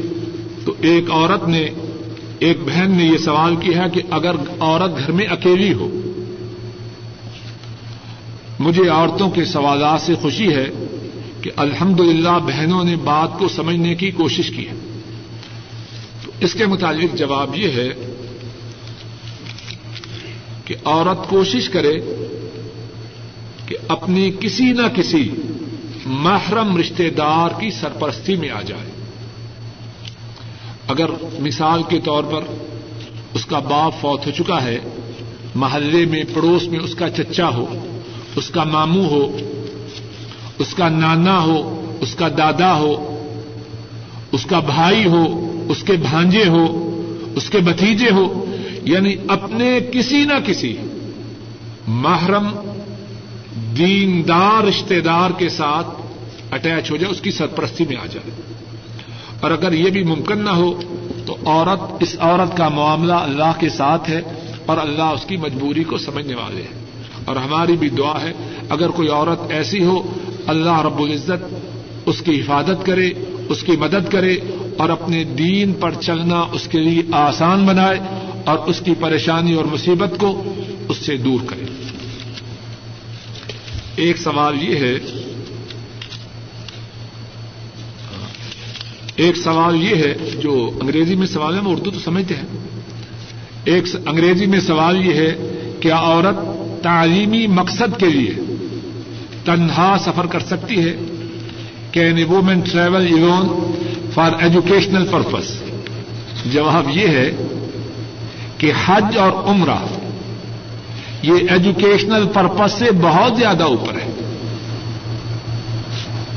تو ایک عورت نے، ایک بہن نے یہ سوال کیا ہے کہ اگر عورت گھر میں اکیلی ہو، مجھے عورتوں کے سوالات سے خوشی ہے کہ الحمد للہ بہنوں نے بات کو سمجھنے کی کوشش کی ہے۔ تو اس کے متعلق جواب یہ ہے کہ عورت کوشش کرے کہ اپنی کسی نہ کسی محرم رشتے دار کی سرپرستی میں آ جائے۔ اگر مثال کے طور پر اس کا باپ فوت ہو چکا ہے، محلے میں پڑوس میں اس کا چچا ہو، اس کا ماموں ہو، اس کا نانا ہو، اس کا دادا ہو، اس کا بھائی ہو، اس کے بھانجے ہو، اس کے بتیجے ہو یعنی اپنے کسی نہ کسی محرم دیندار رشتے دار کے ساتھ اٹیچ ہو جائے، اس کی سرپرستی میں آ جائے۔ اور اگر یہ بھی ممکن نہ ہو، تو عورت، اس عورت کا معاملہ اللہ کے ساتھ ہے اور اللہ اس کی مجبوری کو سمجھنے والے ہیں۔ اور ہماری بھی دعا ہے، اگر کوئی عورت ایسی ہو، اللہ رب العزت اس کی حفاظت کرے، اس کی مدد کرے اور اپنے دین پر چلنا اس کے لیے آسان بنائے اور اس کی پریشانی اور مصیبت کو اس سے دور کرے۔ ایک سوال یہ ہے، ایک سوال یہ ہے، جو انگریزی میں سوال ہے وہ اردو تو سمجھتے ہیں۔ ایک انگریزی میں سوال یہ ہے کیا عورت تعلیمی مقصد کے لیے تنہا سفر کر سکتی ہے؟ Can a woman travel even for educational purpose جواب یہ ہے کہ حج اور عمرہ یہ ایجوکیشنل پرپز سے بہت زیادہ اوپر ہے۔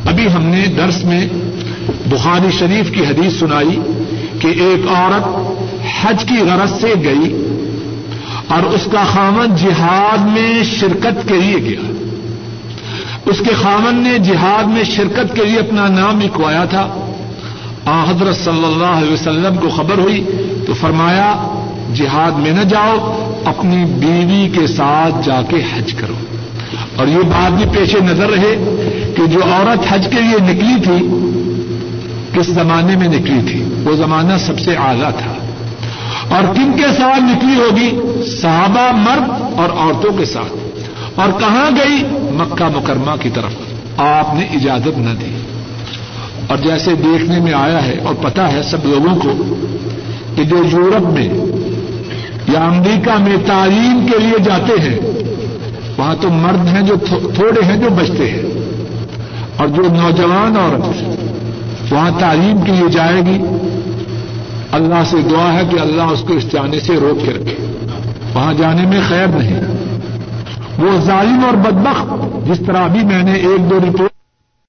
ابھی ہم نے درس میں بخاری شریف کی حدیث سنائی کہ ایک عورت حج کی غرض سے گئی اور اس کا خامن جہاد میں شرکت کے لیے گیا۔ اس کے خامن نے جہاد میں شرکت کے لیے اپنا نام لکھوایا تھا۔ آ، حضرت صلی اللہ علیہ وسلم کو خبر ہوئی تو فرمایا، جہاد میں نہ جاؤ۔ اپنی بیوی کے ساتھ جا کے حج کرو۔ اور یہ بات بھی پیش نظر رہے کہ جو عورت حج کے لیے نکلی تھی، کس زمانے میں نکلی تھی؟ وہ زمانہ سب سے اعلیٰ تھا۔ اور کن کے ساتھ نکلی ہوگی؟ صحابہ مرد اور عورتوں کے ساتھ۔ اور کہاں گئی؟ مکہ مکرمہ کی طرف۔ آپ نے اجازت نہ دی۔ اور جیسے دیکھنے میں آیا ہے اور پتا ہے سب لوگوں کو کہ جو یورپ میں یا امریکہ میں تعلیم کے لیے جاتے ہیں، وہاں تو مرد ہیں جو تھوڑے ہیں جو بچتے ہیں۔ اور جو نوجوان عورت وہاں تعلیم کے لیے جائے گی۔ اللہ سے دعا ہے کہ اللہ اس کو اس جانے سے روک کے رکھے۔ وہاں جانے میں خیر نہیں۔ وہ ظالم اور بدبخت، جس طرح بھی میں نے ایک دو رپورٹ